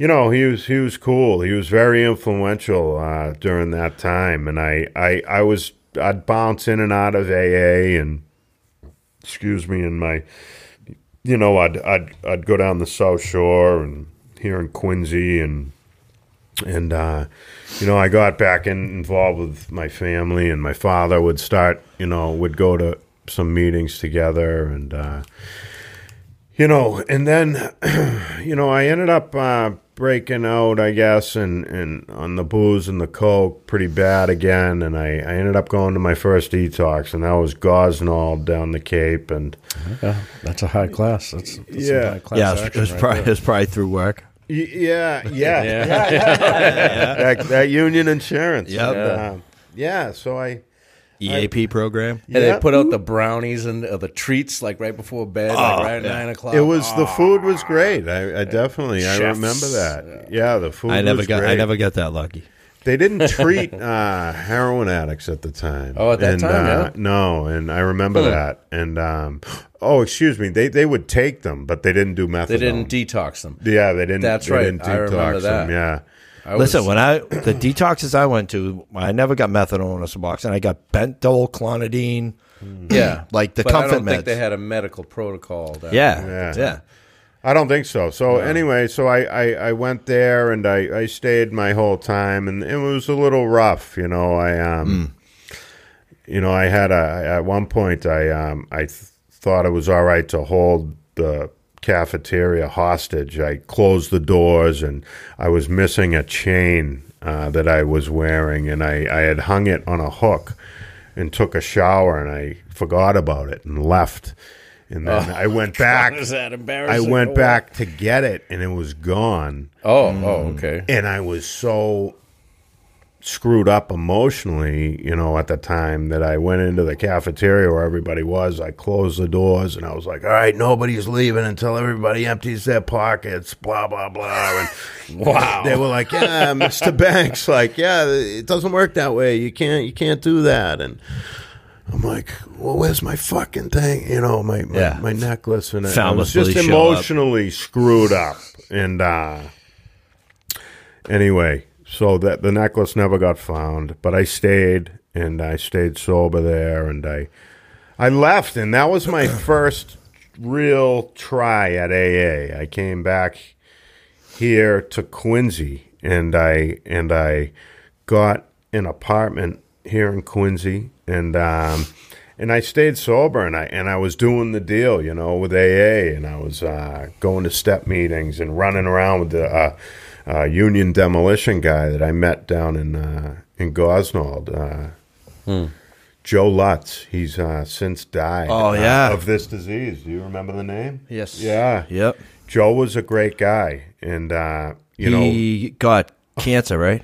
you know he was he was cool. He was very influential uh, during that time, and I I I was I'd bounce in and out of AA and excuse me, and my you know I'd I'd I'd go down the South Shore and here in Quincy and and uh, you know I got back in, involved with my family and my father would start you know would go to some meetings together and uh, you know and then you know I ended up uh, breaking out I guess and, and on the booze and the coke pretty bad again and I, I ended up going to my first detox and that was Gosnold down the Cape and Yeah, that's a high class. That's, that's Yeah. high class Yeah, it was, it action was right probably, there. it probably through work. Y- Yeah, yeah, yeah, Yeah. yeah, yeah. that, that union insurance. Yep. And, um, yeah. So I, EAP program. And Yeah. they put out the brownies and uh, the treats like right before bed, like right at nine o'clock. it was the food was great. I, I definitely I Chefs. remember that. Yeah, the food. I never was got. Great. I never got that lucky. They didn't treat uh, heroin addicts at the time. Oh, at that and, time, uh, yeah? No, and I remember that. And um, oh, excuse me, they they would take them, but they didn't do methadone. They didn't detox them. yeah, they didn't. That's they right. Didn't I remember detox them, that. Yeah. I was- Listen, when I the detoxes I went to, I never got methadone in a Suboxone. I got Bentyl, clonidine. yeah, like the but I comfort don't think meds. they had a medical protocol. That, Yeah, Yeah. yeah. I don't think so. So anyway, so I, I, I went there and I, I stayed my whole time and it was a little rough, you know. I um, you know, I had a at one point I um I th- thought it was all right to hold the cafeteria hostage. I closed the doors and I was missing a chain uh, that I was wearing and I, I had hung it on a hook and took a shower and I forgot about it and left. And then I went back. Is that embarrassing? I went back to get it and it was gone. Oh, oh, okay. And I was so screwed up emotionally, you know, at the time that I went into the cafeteria where everybody was. I closed the doors and I was like, all right, nobody's leaving until everybody empties their pockets, blah, blah, blah. And wow. They were like, yeah, Mr. Banks, like, yeah, it doesn't work that way. You can't, you can't do that. And I'm like, well, where's my fucking thing? You know, my, my, Yeah. my necklace. And I- was just show up. emotionally screwed up. And, uh, anyway, so that the necklace never got found, but I stayed and I stayed sober there and I I left and that was my first real try at AA. I came back here to Quincy and I and I got an apartment here in Quincy and um and I stayed sober and I and I was doing the deal, you know, with AA and I was uh, going to step meetings and running around with the uh, uh, union demolition guy that I met down in uh, in Gosnold. Uh, Joe Lutz. He's uh, since died. Oh, uh, yeah. of this disease. Do you remember the name? Yes. Yeah. Yep. Joe was a great guy, and uh, you know he got cancer, right?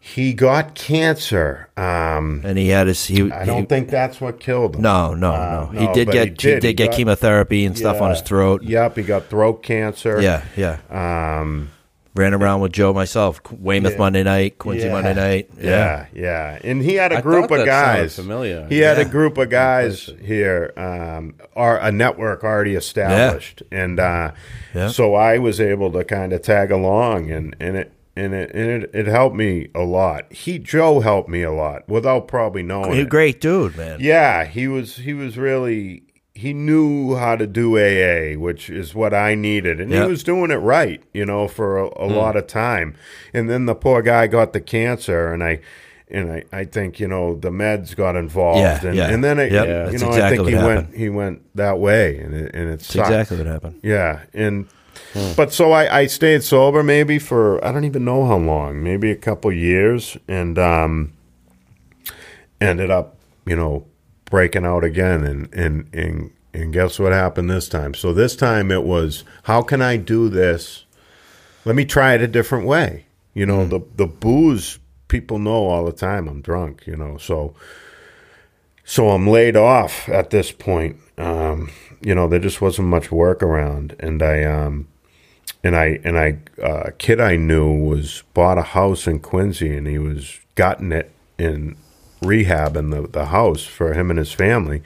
he got cancer. Um, And he had his. He, I don't he- think that's what killed him. No, no, Uh, no. He did get he he did. did, He get got- chemotherapy and stuff on his throat. Yep, he got throat cancer. Yeah, yeah. Um, Ran around with Joe myself. Weymouth Yeah. Monday night, Quincy Yeah. Monday night. Yeah, yeah, and he had a group thought of that guys. familiar. He had a group of guys here, um, or a network already established, and uh, Yeah. so I was able to kind of tag along, and and it. And it, and it it helped me a lot. He Joe helped me a lot without probably knowing. He a great dude, man. Yeah, he was he was really he knew how to do AA, which is what I needed, and Yep. he was doing it right, you know, for a, a lot of time. And then the poor guy got the cancer, and I and I, I think you know the meds got involved, Yeah, and, yeah. and then it, Yep, you that's know I think he what went he went that way, and it, and it sucked. exactly what happened. Yeah, and but so I, I stayed sober maybe for I don't even know how long, maybe a couple years, and um, ended up you know breaking out again, and and and and guess what happened this time? So this time it was how can I do this? Let me try it a different way. You know the the booze people know all the time I'm drunk. You know so so I'm laid off at this point. Um, you know, there just wasn't much work around, and I um, and I and I uh, a kid I knew was bought a house in Quincy, and he was gotten it in rehab in the the house for him and his family,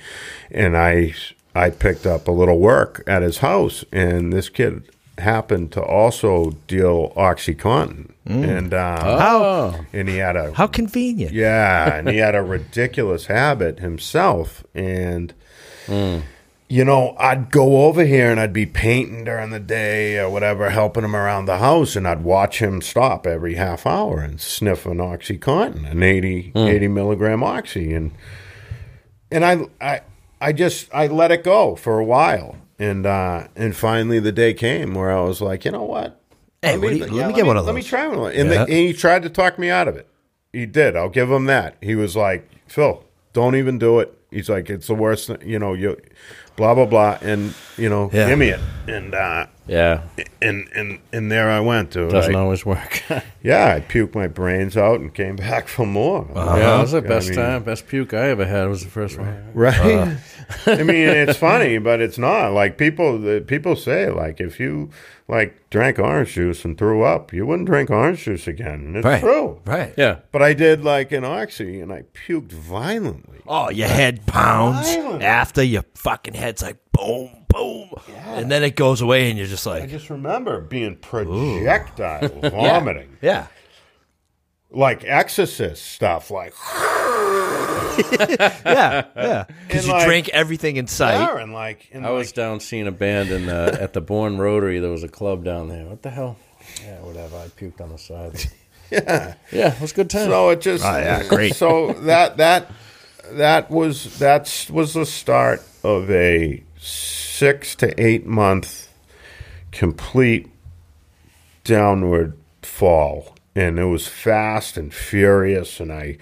and I I picked up a little work at his house, and this kid happened to also deal OxyContin, and um, Oh, and he had a How convenient. yeah, and he had a ridiculous habit himself. And, you know, I'd go over here and I'd be painting during the day or whatever, helping him around the house, and I'd watch him stop every half hour and sniff an OxyContin, an 80, 80 milligram Oxy. And, and I, I, I just, I let it go for a while. And, uh, and finally the day came where I was like, you know what? Hey, what do you- let me get one of those. Let me try one. And, the- and he tried to talk me out of it. He did. I'll give him that. He was like, Phil, don't even do it. He's like, it's the worst. Thing, you know, you, blah blah blah, and you know, Yeah. give me it. And uh, yeah. and and and there I went to. Doesn't I- always work. yeah, I puked my brains out and came back for more. Uh-huh. Yeah, that was the I best mean- time. Best puke I ever had was the first one. Right. Uh-huh. I mean, it's funny, but it's not. Like people, the, people say, like if you like drank orange juice and threw up, you wouldn't drink orange juice again. And it's Right. true. Right. Yeah. But I did like an oxy, and I puked violently. Oh, your head pounds Violent. after your fucking head's like boom, boom, and then it goes away, and you're just like, I just remember being projectile vomiting, yeah, like exorcist stuff, like yeah, yeah, because you like- drink everything in sight. yeah, and like and I was down seeing a band in uh, at the Bourne Rotary. There was a club down there. What the hell? Yeah, whatever. I puked on the side. yeah. Yeah, it was a good time. So it just Oh, yeah, great. So that that that was that was the start of a six to eight month complete downward fall, and it was fast and furious. And I,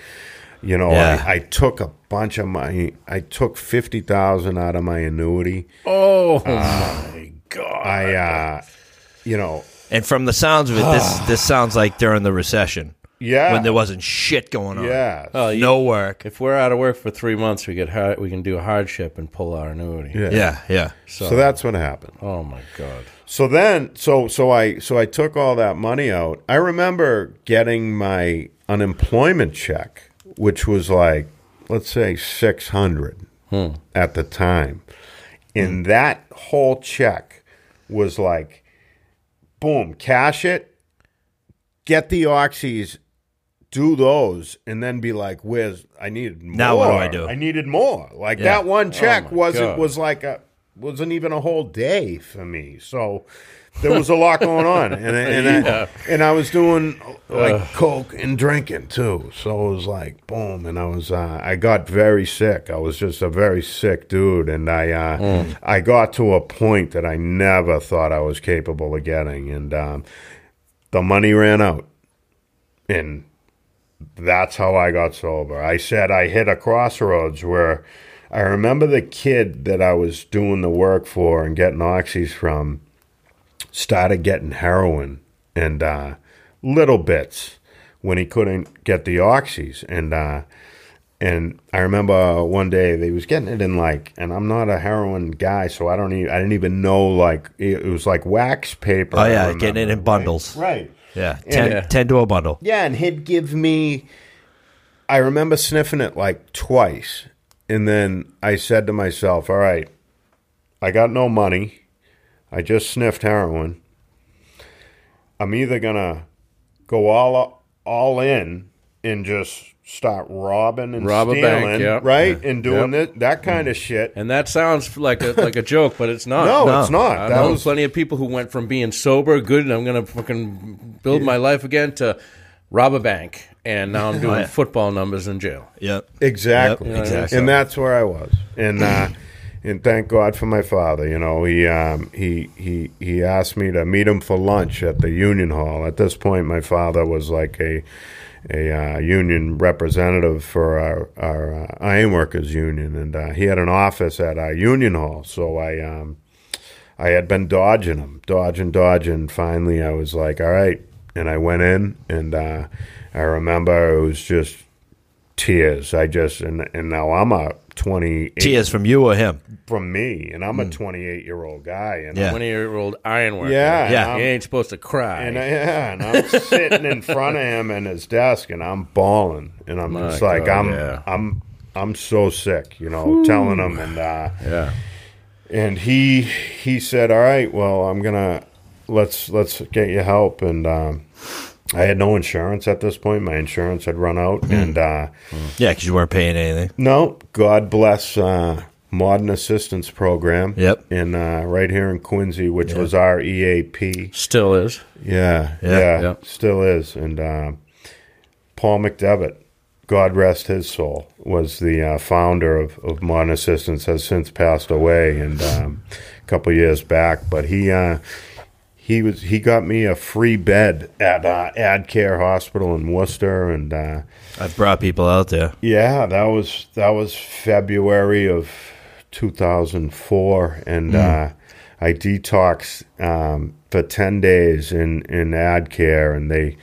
you know, Yeah. I, I took a bunch of my I took fifty thousand out of my annuity. oh my god! I, uh, you know, And from the sounds of it, this this sounds like during the recession. Yeah. when there wasn't shit going on. yeah. Oh, you- no work. If we're out of work for three months, we get hard, we can do a hardship and pull our annuity. yeah. Yeah, yeah. So, So that's what happened. oh my god. So then, so so I so I took all that money out. I remember getting my unemployment check, which was like let's say six hundred hmm. at the time, and hmm. that whole check was like, boom, cash it, get the oxys, do those, and then be like, "Where's I needed more? Now what do I do? I needed more. Like Yeah. that one check my wasn't God. was like a wasn't even a whole day for me. So there was a lot going on, and and I, and I was doing like coke and drinking too. So it was like boom, and I was uh, I got very sick. I was just a very sick dude, and I uh, I got to a point that I never thought I was capable of getting, and um, the money ran out, and that's how I got sober. I said I hit a crossroads where I remember the kid that I was doing the work for and getting oxys from started getting heroin and uh, little bits when he couldn't get the oxys and uh, and I remember one day they was getting it in like and I'm not a heroin guy so I don't even I didn't even know like it, was like wax paper. Oh yeah, getting it in bundles. right. Yeah, 10, Yeah. 10 to a bundle. Yeah, and he'd give me. I remember sniffing it like twice, and then I said to myself, "All right, I got no money. I just sniffed heroin. I'm either gonna go all all in and just start robbing and Rob a stealing, bank, yeah. right, and doing Yep. it, that kind of shit. And that sounds like a like a joke, but it's not. No, No. it's not. I that know was plenty of people who went from being sober, good, and I'm going to fucking build my life again, to rob a bank, and now I'm doing yeah. football numbers in jail. Yep. Exactly. Yep, exactly. And that's where I was. And uh, and thank God for my father. You know, he um, he he he asked me to meet him for lunch at the Union Hall. At this point, my father was like a a uh, union representative for our our uh, ironworkers union, and uh, he had an office at our Union Hall. So I um, I had been dodging him, dodging, dodging. Finally, I was like, all right. And I went in, and uh, I remember it was just tears. I just, and, and now I'm a 28 Tears from you or him? from me, and I'm a 28 year old guy. And Yeah. Twenty year old iron worker. Yeah, Yeah. I'm- he ain't supposed to cry. and, I, yeah, and I'm sitting in front of him in his desk, and I'm bawling, and I'm My just like, God, I'm, yeah. I'm, I'm so sick, you know, telling him, and uh, yeah, and he he said, "All right, well, I'm gonna let's let's get you help." And um, I had no insurance at this point; my insurance had run out, Hmm. and uh, Yeah, because you weren't paying anything. no, God bless uh, Modern Assistance Program. Yep. in uh, right here in Quincy, which was our EAP. still is. Yeah, Yeah. yeah, Yeah. still is. And uh, Paul McDevitt, God rest his soul, was the uh, founder of, of Modern Assistance. Has since passed away, and um, a couple years back. But he uh, he was he got me a free bed at uh, AdCare Hospital in Worcester, and uh, I've brought people out there. yeah, that was that was February of 2004, and uh, I detoxed um, for 10 days in in AdCare, and they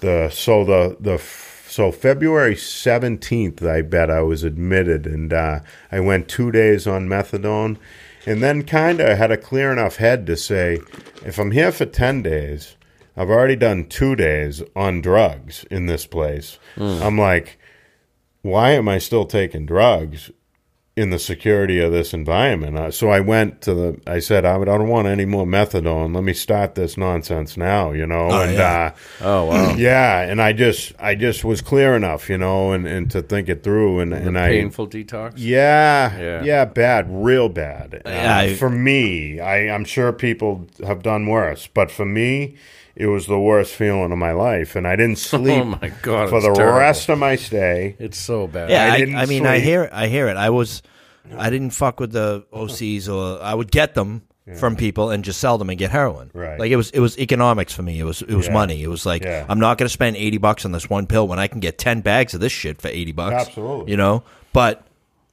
the so the the so February 17th, I bet I was admitted, and uh, I went two days on methadone, and then kind of had a clear enough head to say, if I'm here for 10 days. I've already done two days on drugs in this place. Hmm. I'm like, why am I still taking drugs in the security of this environment? Uh, so I went to the, I said, I, would, I don't want any more methadone. Let me start this nonsense now, you know? Oh, and, yeah. Oh wow, uh, yeah. And I just, I just was clear enough, you know, and, and to think it through. And, and I, painful detox. yeah, Yeah. yeah, bad, real bad. Uh, I- for me, I, I'm sure people have done worse, but for me, it was the worst feeling of my life, and I didn't oh sleep Oh my god, for the terrible. rest of my stay. It's so bad. Yeah, I I, didn't I mean, I hear it. I hear it. I was, I didn't fuck with the OCs, or I would get them from people and just sell them and get heroin. Right. Like it was, it was economics for me. It was, it was Yeah. money. It was like Yeah. I'm not going to spend eighty bucks on this one pill when I can get ten bags of this shit for eighty bucks. Absolutely. You know, but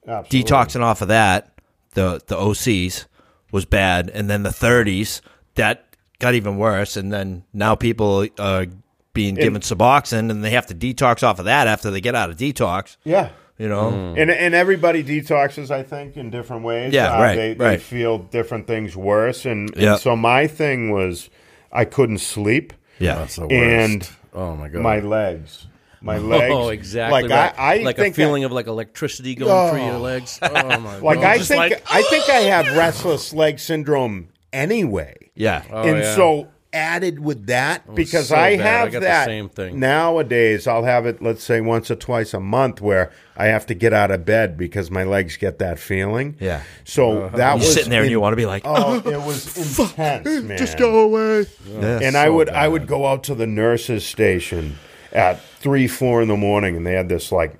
Absolutely. detoxing off of that, the the OCs was bad, and then the 30s that got even worse, and then now people are being given Suboxone, and they have to detox off of that after they get out of detox. Yeah. You know, mm. And and everybody detoxes, I think, in different ways. Yeah, uh, right, They, they feel different things worse, and, and Yeah. so my thing was, I couldn't sleep, yeah, That's the worst. and oh my god, my legs, my oh, legs. Oh, exactly. Like right. I, I like think a feeling that, of like electricity going through your Oh. legs. Oh my like god. I Just think like, I think I have restless leg syndrome anyway. Yeah. Oh, and yeah. so added with that because so I bad. I have got the that same thing. nowadays I'll have it let's say once or twice a month where I have to get out of bed because my legs get that feeling. Yeah. So uh-huh. that You're was sitting there and you want to be like, Oh, oh it was intense, man. just go away. Yeah. And I would I would go out to the nurses station at three, four in the morning, and they had this like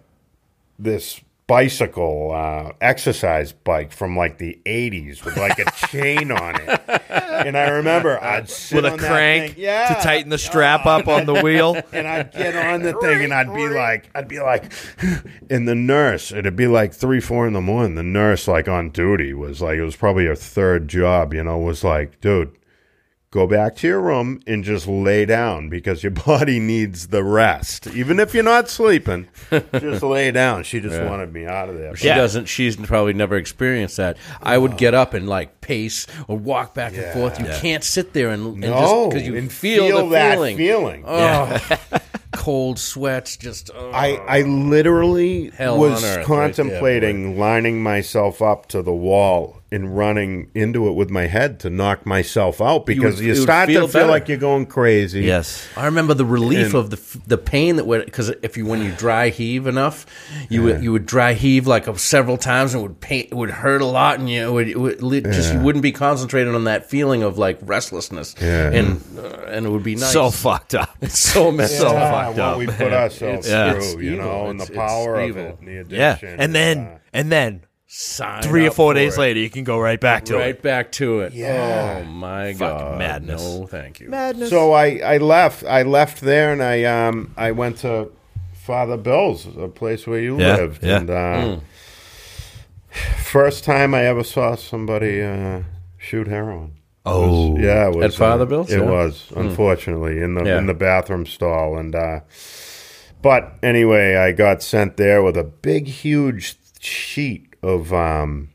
this bicycle uh, exercise bike from like the '80s with like a chain on it. And I remember I'd sit with a on that crank thing. yeah, to tighten the strap up on the wheel. and I'd get on the thing and I'd be like, I'd be like, and the nurse, it'd be like three, four in the morning. The nurse, like on duty, was like, it was probably her third job, you know, was like, dude, go back to your room and just lay down because your body needs the rest. Even if you're not sleeping, just lay down. She just wanted me out of there. She Yeah. doesn't. She's probably never experienced that. I would get up and like pace or walk back and Yeah. forth. You can't sit there and, and No, because you and feel, feel the that feeling. feeling. Oh, cold sweats. Just oh. I, I literally Hell was on earth right contemplating lining myself up to the wall and running into it with my head to knock myself out because would- you, it would start feel to feel better. like you're going crazy. Yes. I remember the relief And- of the the pain that would because if you when you dry heave enough, you would you would dry heave like several times and it would pain it would hurt a lot and you would, it would li- just you wouldn't be concentrated on that feeling of like restlessness Yeah. and uh, and it would be nice. So fucked up. it's so messed So up. fucked what up. we put ourselves Yeah. through, It's you evil. know, and the power of evil. it, and the Yeah. And then uh, and then Sign three or four for days it. later you can go right back to right it. Right back to it. Yeah. Oh my Fucking god, madness. No, thank you. Madness. so I, I left. I left there, and I um I went to Father Bill's, a place where you Yeah, lived, yeah. and uh, first time I ever saw somebody uh, shoot heroin. oh. Yeah, it was At Father uh, Bill's? It Yeah. was unfortunately in the Yeah. in the bathroom stall, and uh, but anyway, I got sent there with a big, huge sheet of um,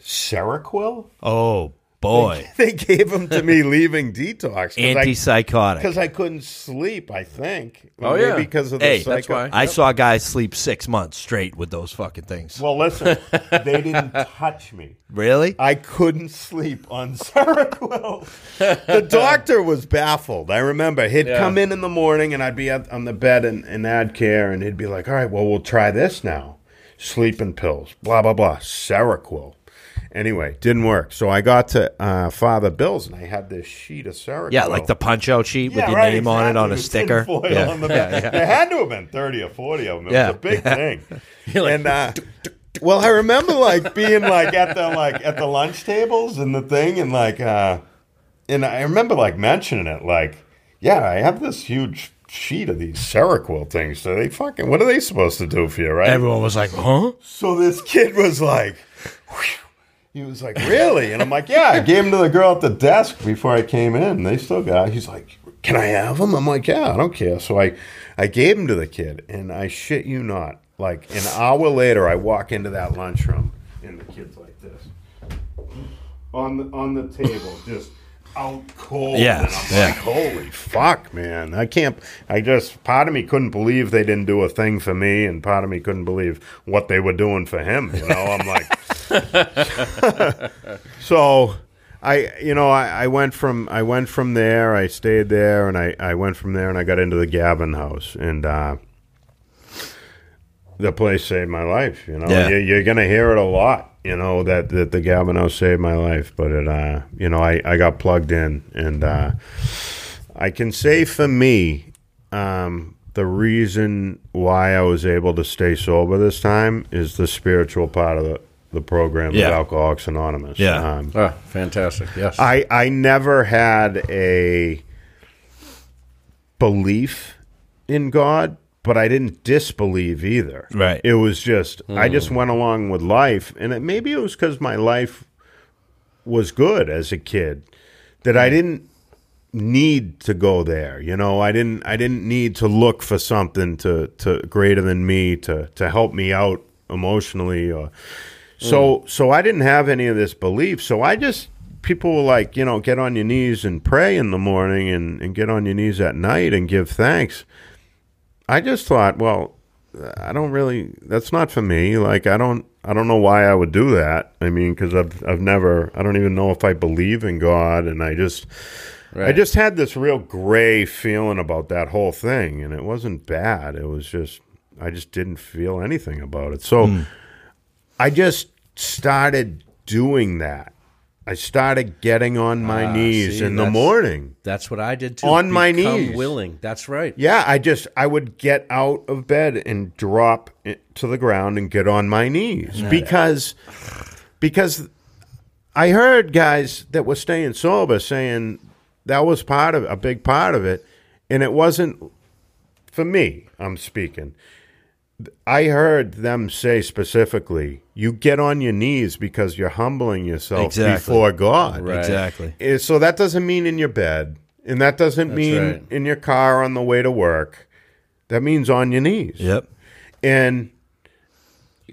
Seroquel. Oh boy. They gave them to me leaving detox Antipsychotic. because I couldn't sleep. I think. Oh, Maybe yeah. because of the Hey, that's psycho- why. I saw guys sleep six months straight with those fucking things. Well, listen, they didn't touch me. really? I couldn't sleep on Seroquel. the doctor was baffled. I remember he'd Yeah. come in in the morning and I'd be up on the bed in, in AdCare and he'd be like, all right, well, we'll try this now. Sleeping pills, blah, blah, blah. Seroquel. Anyway, didn't work. So I got to uh, Father Bill's and I had this sheet of Seroquel. Yeah, like the punch out sheet with Yeah, your right, name on it on a sticker. Yeah. on the back. There had to have been 30 or 40 of them. It Yeah. was a big thing. and uh, well, I remember like being like at the like at the lunch tables and the thing and like uh and I remember like mentioning it like, yeah, I have this huge sheet of these Seroquel things. So they fucking what are they supposed to do for you, right? Everyone was like, huh? So this kid was like, whew. he was like, really? And I'm like, yeah. I gave him to the girl at the desk before I came in. They still got. He's like, can I have them? I'm like, yeah, I don't care. So I, I gave him to the kid, and I shit you not, like an hour later, I walk into that lunchroom, and the kid's like this, on the on the table, just. Out cold, Yeah, I'm yeah. like, "Holy fuck, man! I can't." I just part of me couldn't believe they didn't do a thing for me, and part of me couldn't believe what they were doing for him. You know, I'm like, so I, you know, I, I went from I went from there. I stayed there, and I, I went from there, and I got into the Gavin house, and uh, the place saved my life. You know, Yeah. you, you're gonna hear it a lot. You know that that the Gavin house saved my life, but it, uh, you know, I I got plugged in, and uh, I can say for me, um, the reason why I was able to stay sober this time is the spiritual part of the, the program Yeah. of Alcoholics Anonymous. Yeah. Um, Oh, fantastic! Yes, I, I never had a belief in God, but I didn't disbelieve either. Right. It was just, I just hmm. went along with life. And it, maybe it was because my life was good as a kid that I didn't need to go there. You know, I didn't I didn't need to look for something to to greater than me to to help me out emotionally or hmm. so so I didn't have any of this belief. So I just people were like, you know, get on your knees and pray in the morning and, and get on your knees at night and give thanks. I just thought, well, I don't really. That's not for me. Like I don't. I don't know why I would do that. I mean, because I've I've never. I don't even know if I believe in God, and I just. I just had this real gray feeling about that whole thing, and it wasn't bad. It was just I just didn't feel anything about it. So hmm. I just started doing that. I started getting on my Ah, knees see, in the morning. That's what I did too. On my Become knees. willing. That's right. Yeah, I just I would get out of bed and drop it to the ground and get on my knees because because I heard guys that were staying sober saying that was part of a big part of it, and it wasn't for me. I'm speaking. I heard them say specifically, "You get on your knees because you're humbling yourself Exactly. before God." Right. Exactly. Eh, So that doesn't mean in your bed, and that doesn't mean right. in your car on the way to work. That means on your knees. Yep. And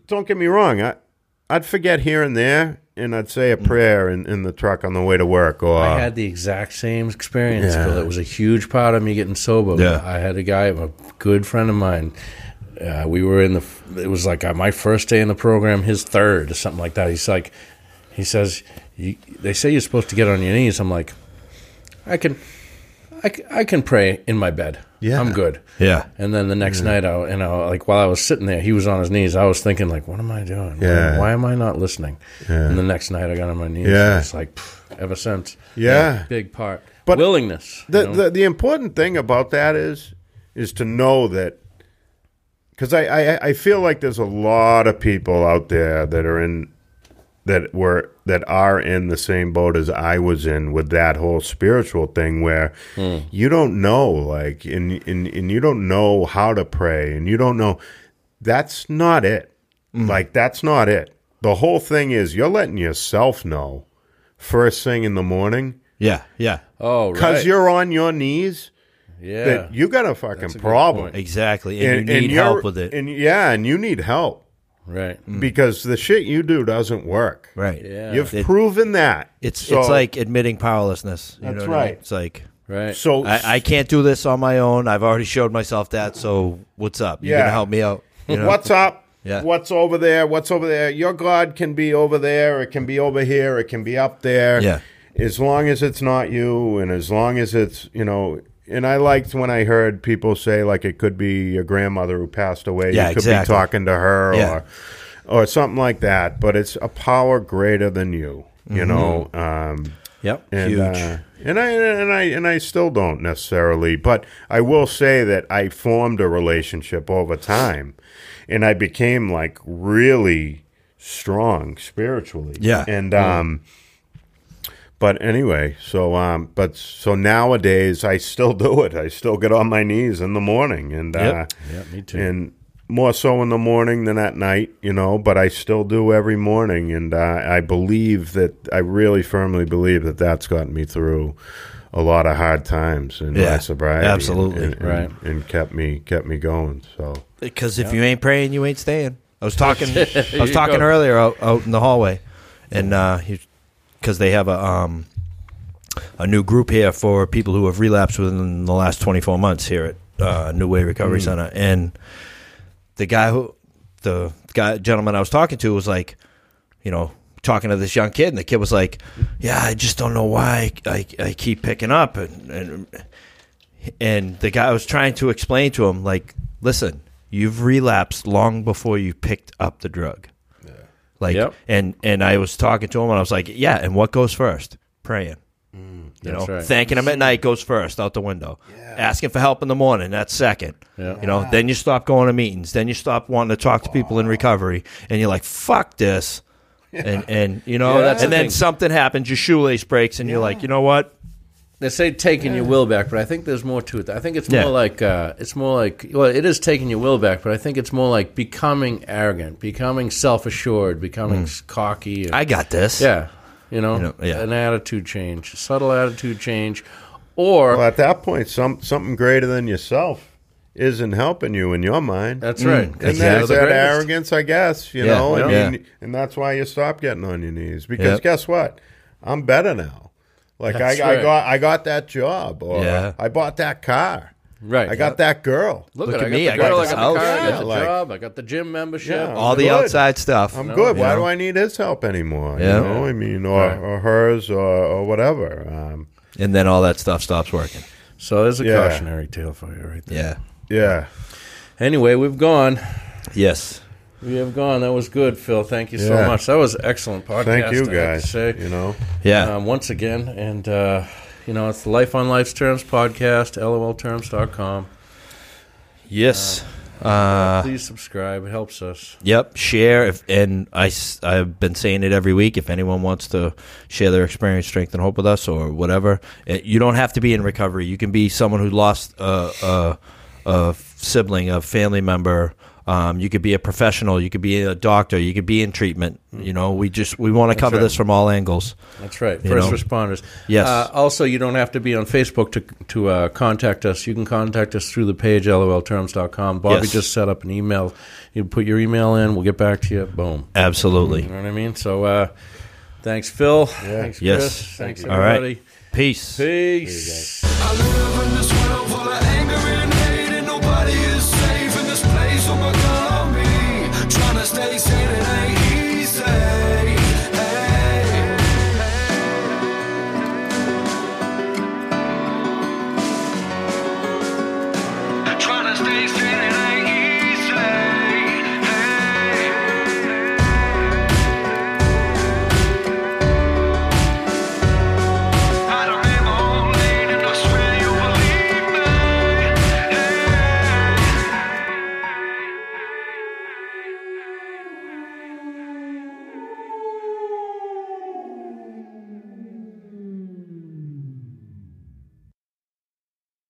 don't get me wrong, I, I'd forget here and there, and I'd say a Mm. prayer in, in the truck on the way to work. Or I had the exact same experience, Yeah. It was a huge part of me getting sober. Yeah. I had a guy, a good friend of mine. Uh, we were in the. It was like uh, my first day in the program, his third or something like that. He's like, he says, you, "They say you're supposed to get on your knees." I'm like, I can, I, I can pray in my bed. Yeah. I'm good. Yeah. And then the next night, I, you know, like while I was sitting there, he was on his knees. I was thinking, like, what am I doing? Why- Yeah. Why, am I not listening? Yeah. And the next night, I got on my knees. Yeah. It's like pff, ever since. Yeah. Big part. But willingness. the, you know? the the important thing about that is is to know that because I, I I feel like there's a lot of people out there that are in that were that are in the same boat as I was in with that whole spiritual thing where hmm. you don't know like and, and and you don't know how to pray and you don't know that's not it hmm. like that's not it the whole thing is you're letting yourself know first thing in the morning Yeah. Yeah. oh, because right. you're on your knees yeah. that you got a fucking a problem point. Exactly. And, you need you're- help with it. and yeah and you need help right. Mm. because the shit you do doesn't work right. Yeah. you've It- proven that It's So- it's like admitting powerlessness. You That's know what I mean? right. It's like right. so I, I can't do this on my own. I've already showed myself that. So what's up? You Yeah. gonna help me out? You know? what's up Yeah. what's over there what's over there your god can be over there it can be over here it can be up there Yeah. as long as it's not you and as long as it's you know and I liked when I heard people say like it could be your grandmother who passed away. Yeah, you could exactly. be talking to her Yeah. or or something like that. But it's a power greater than you. You know. Um, Yep. and, Mm-hmm. Huge. uh, and I and I and I still don't necessarily, but I will say that I formed a relationship over time, and I became like really strong spiritually. Yeah. and um, but anyway, so um, but so nowadays I still do it. I still get on my knees in the morning, and uh, Yeah, me too. and more so in the morning than at night, you know. But I still do every morning, and uh, I believe that I really firmly believe that that's gotten me through a lot of hard times in Yeah, my sobriety, absolutely. and, and, Right. and kept me kept me going. So Because if you ain't praying, you ain't staying. I was talking. I was talking go. earlier out, out in the hallway, and because they have a um, a new group here for people who have relapsed within the last twenty four months here at uh, New Way Recovery Center, and the guy who the guy gentleman I was talking to was like, you know. Talking to this young kid, and the kid was like, "Yeah, I just don't know why I, I keep picking up." And, and and the guy was trying to explain to him like listen you've relapsed long before you picked up the drug like Yep. and and i was talking to him and i was like yeah and what goes first? Praying. Mm, you know right. thanking him at night goes first out the window. Asking for help in the morning that's second. Yeah. you know then you stop going to meetings then you stop wanting to talk to people in recovery and you're like fuck this. And and you know Yeah, that's and the then thing. something happens your shoelace breaks and you're like you know what They say taking your will back, but I think there's more to it. I think it's more Yeah. like uh, it's more like well, it is taking your will back, but I think it's more like becoming arrogant, becoming self assured, becoming s cocky. and- i got this yeah, you know, You know, yeah. an attitude change, subtle attitude change, Or Well, at that point, some something greater than yourself isn't helping you in your mind. that's right. and Because that's that arrogance, I guess. You Yeah, know, I yeah. mean, and that's why you stop getting on your knees. Because Yep. guess what? I'm better now. Like I, That's I got, I got that job, or Yeah. I bought that car. Right. I got that girl. Look, Look at, at I got me, the I got girl, I this got the car, I got the like- job, I got the gym membership. Yeah. All the outside stuff. I'm No, good. Why know? do I need his help anymore? Yeah. You know, I mean, or, Right. or hers, or, or whatever. Um, and then all that stuff stops working. So there's a Yeah. cautionary tale for you right there. Yeah. yeah. Anyway, we've gone. Yes. We have gone. That was good, Phil. Thank you so Yeah. much. That was an excellent podcast. Thank you, I guys. say. You know, Yeah. um, once again. And, uh, you know, it's the Life on Life's Terms podcast, lolterms.com. yes. Uh, Please subscribe. It helps us. Yep, share if and I I've been saying it every week. If anyone wants to share their experience, strength, and hope with us, or whatever, eh, you don't have to be in recovery. You can be someone who lost a, a, a sibling, a family member. Um, you could be a professional. You could be a doctor. You could be in treatment. You know, we just we want to cover right. this from all angles. That's right. First know? responders. Yes. Uh, also, you don't have to be on Facebook to to uh, contact us. You can contact us through the page lolterms.com. Bobby Yes. just set up an email. You put your email in. We'll get back to you. Boom. Absolutely. You know what I mean? So, uh, thanks, Phil. Thanks, Chris. Yes. Thanks, All right. everybody. Peace. Peace.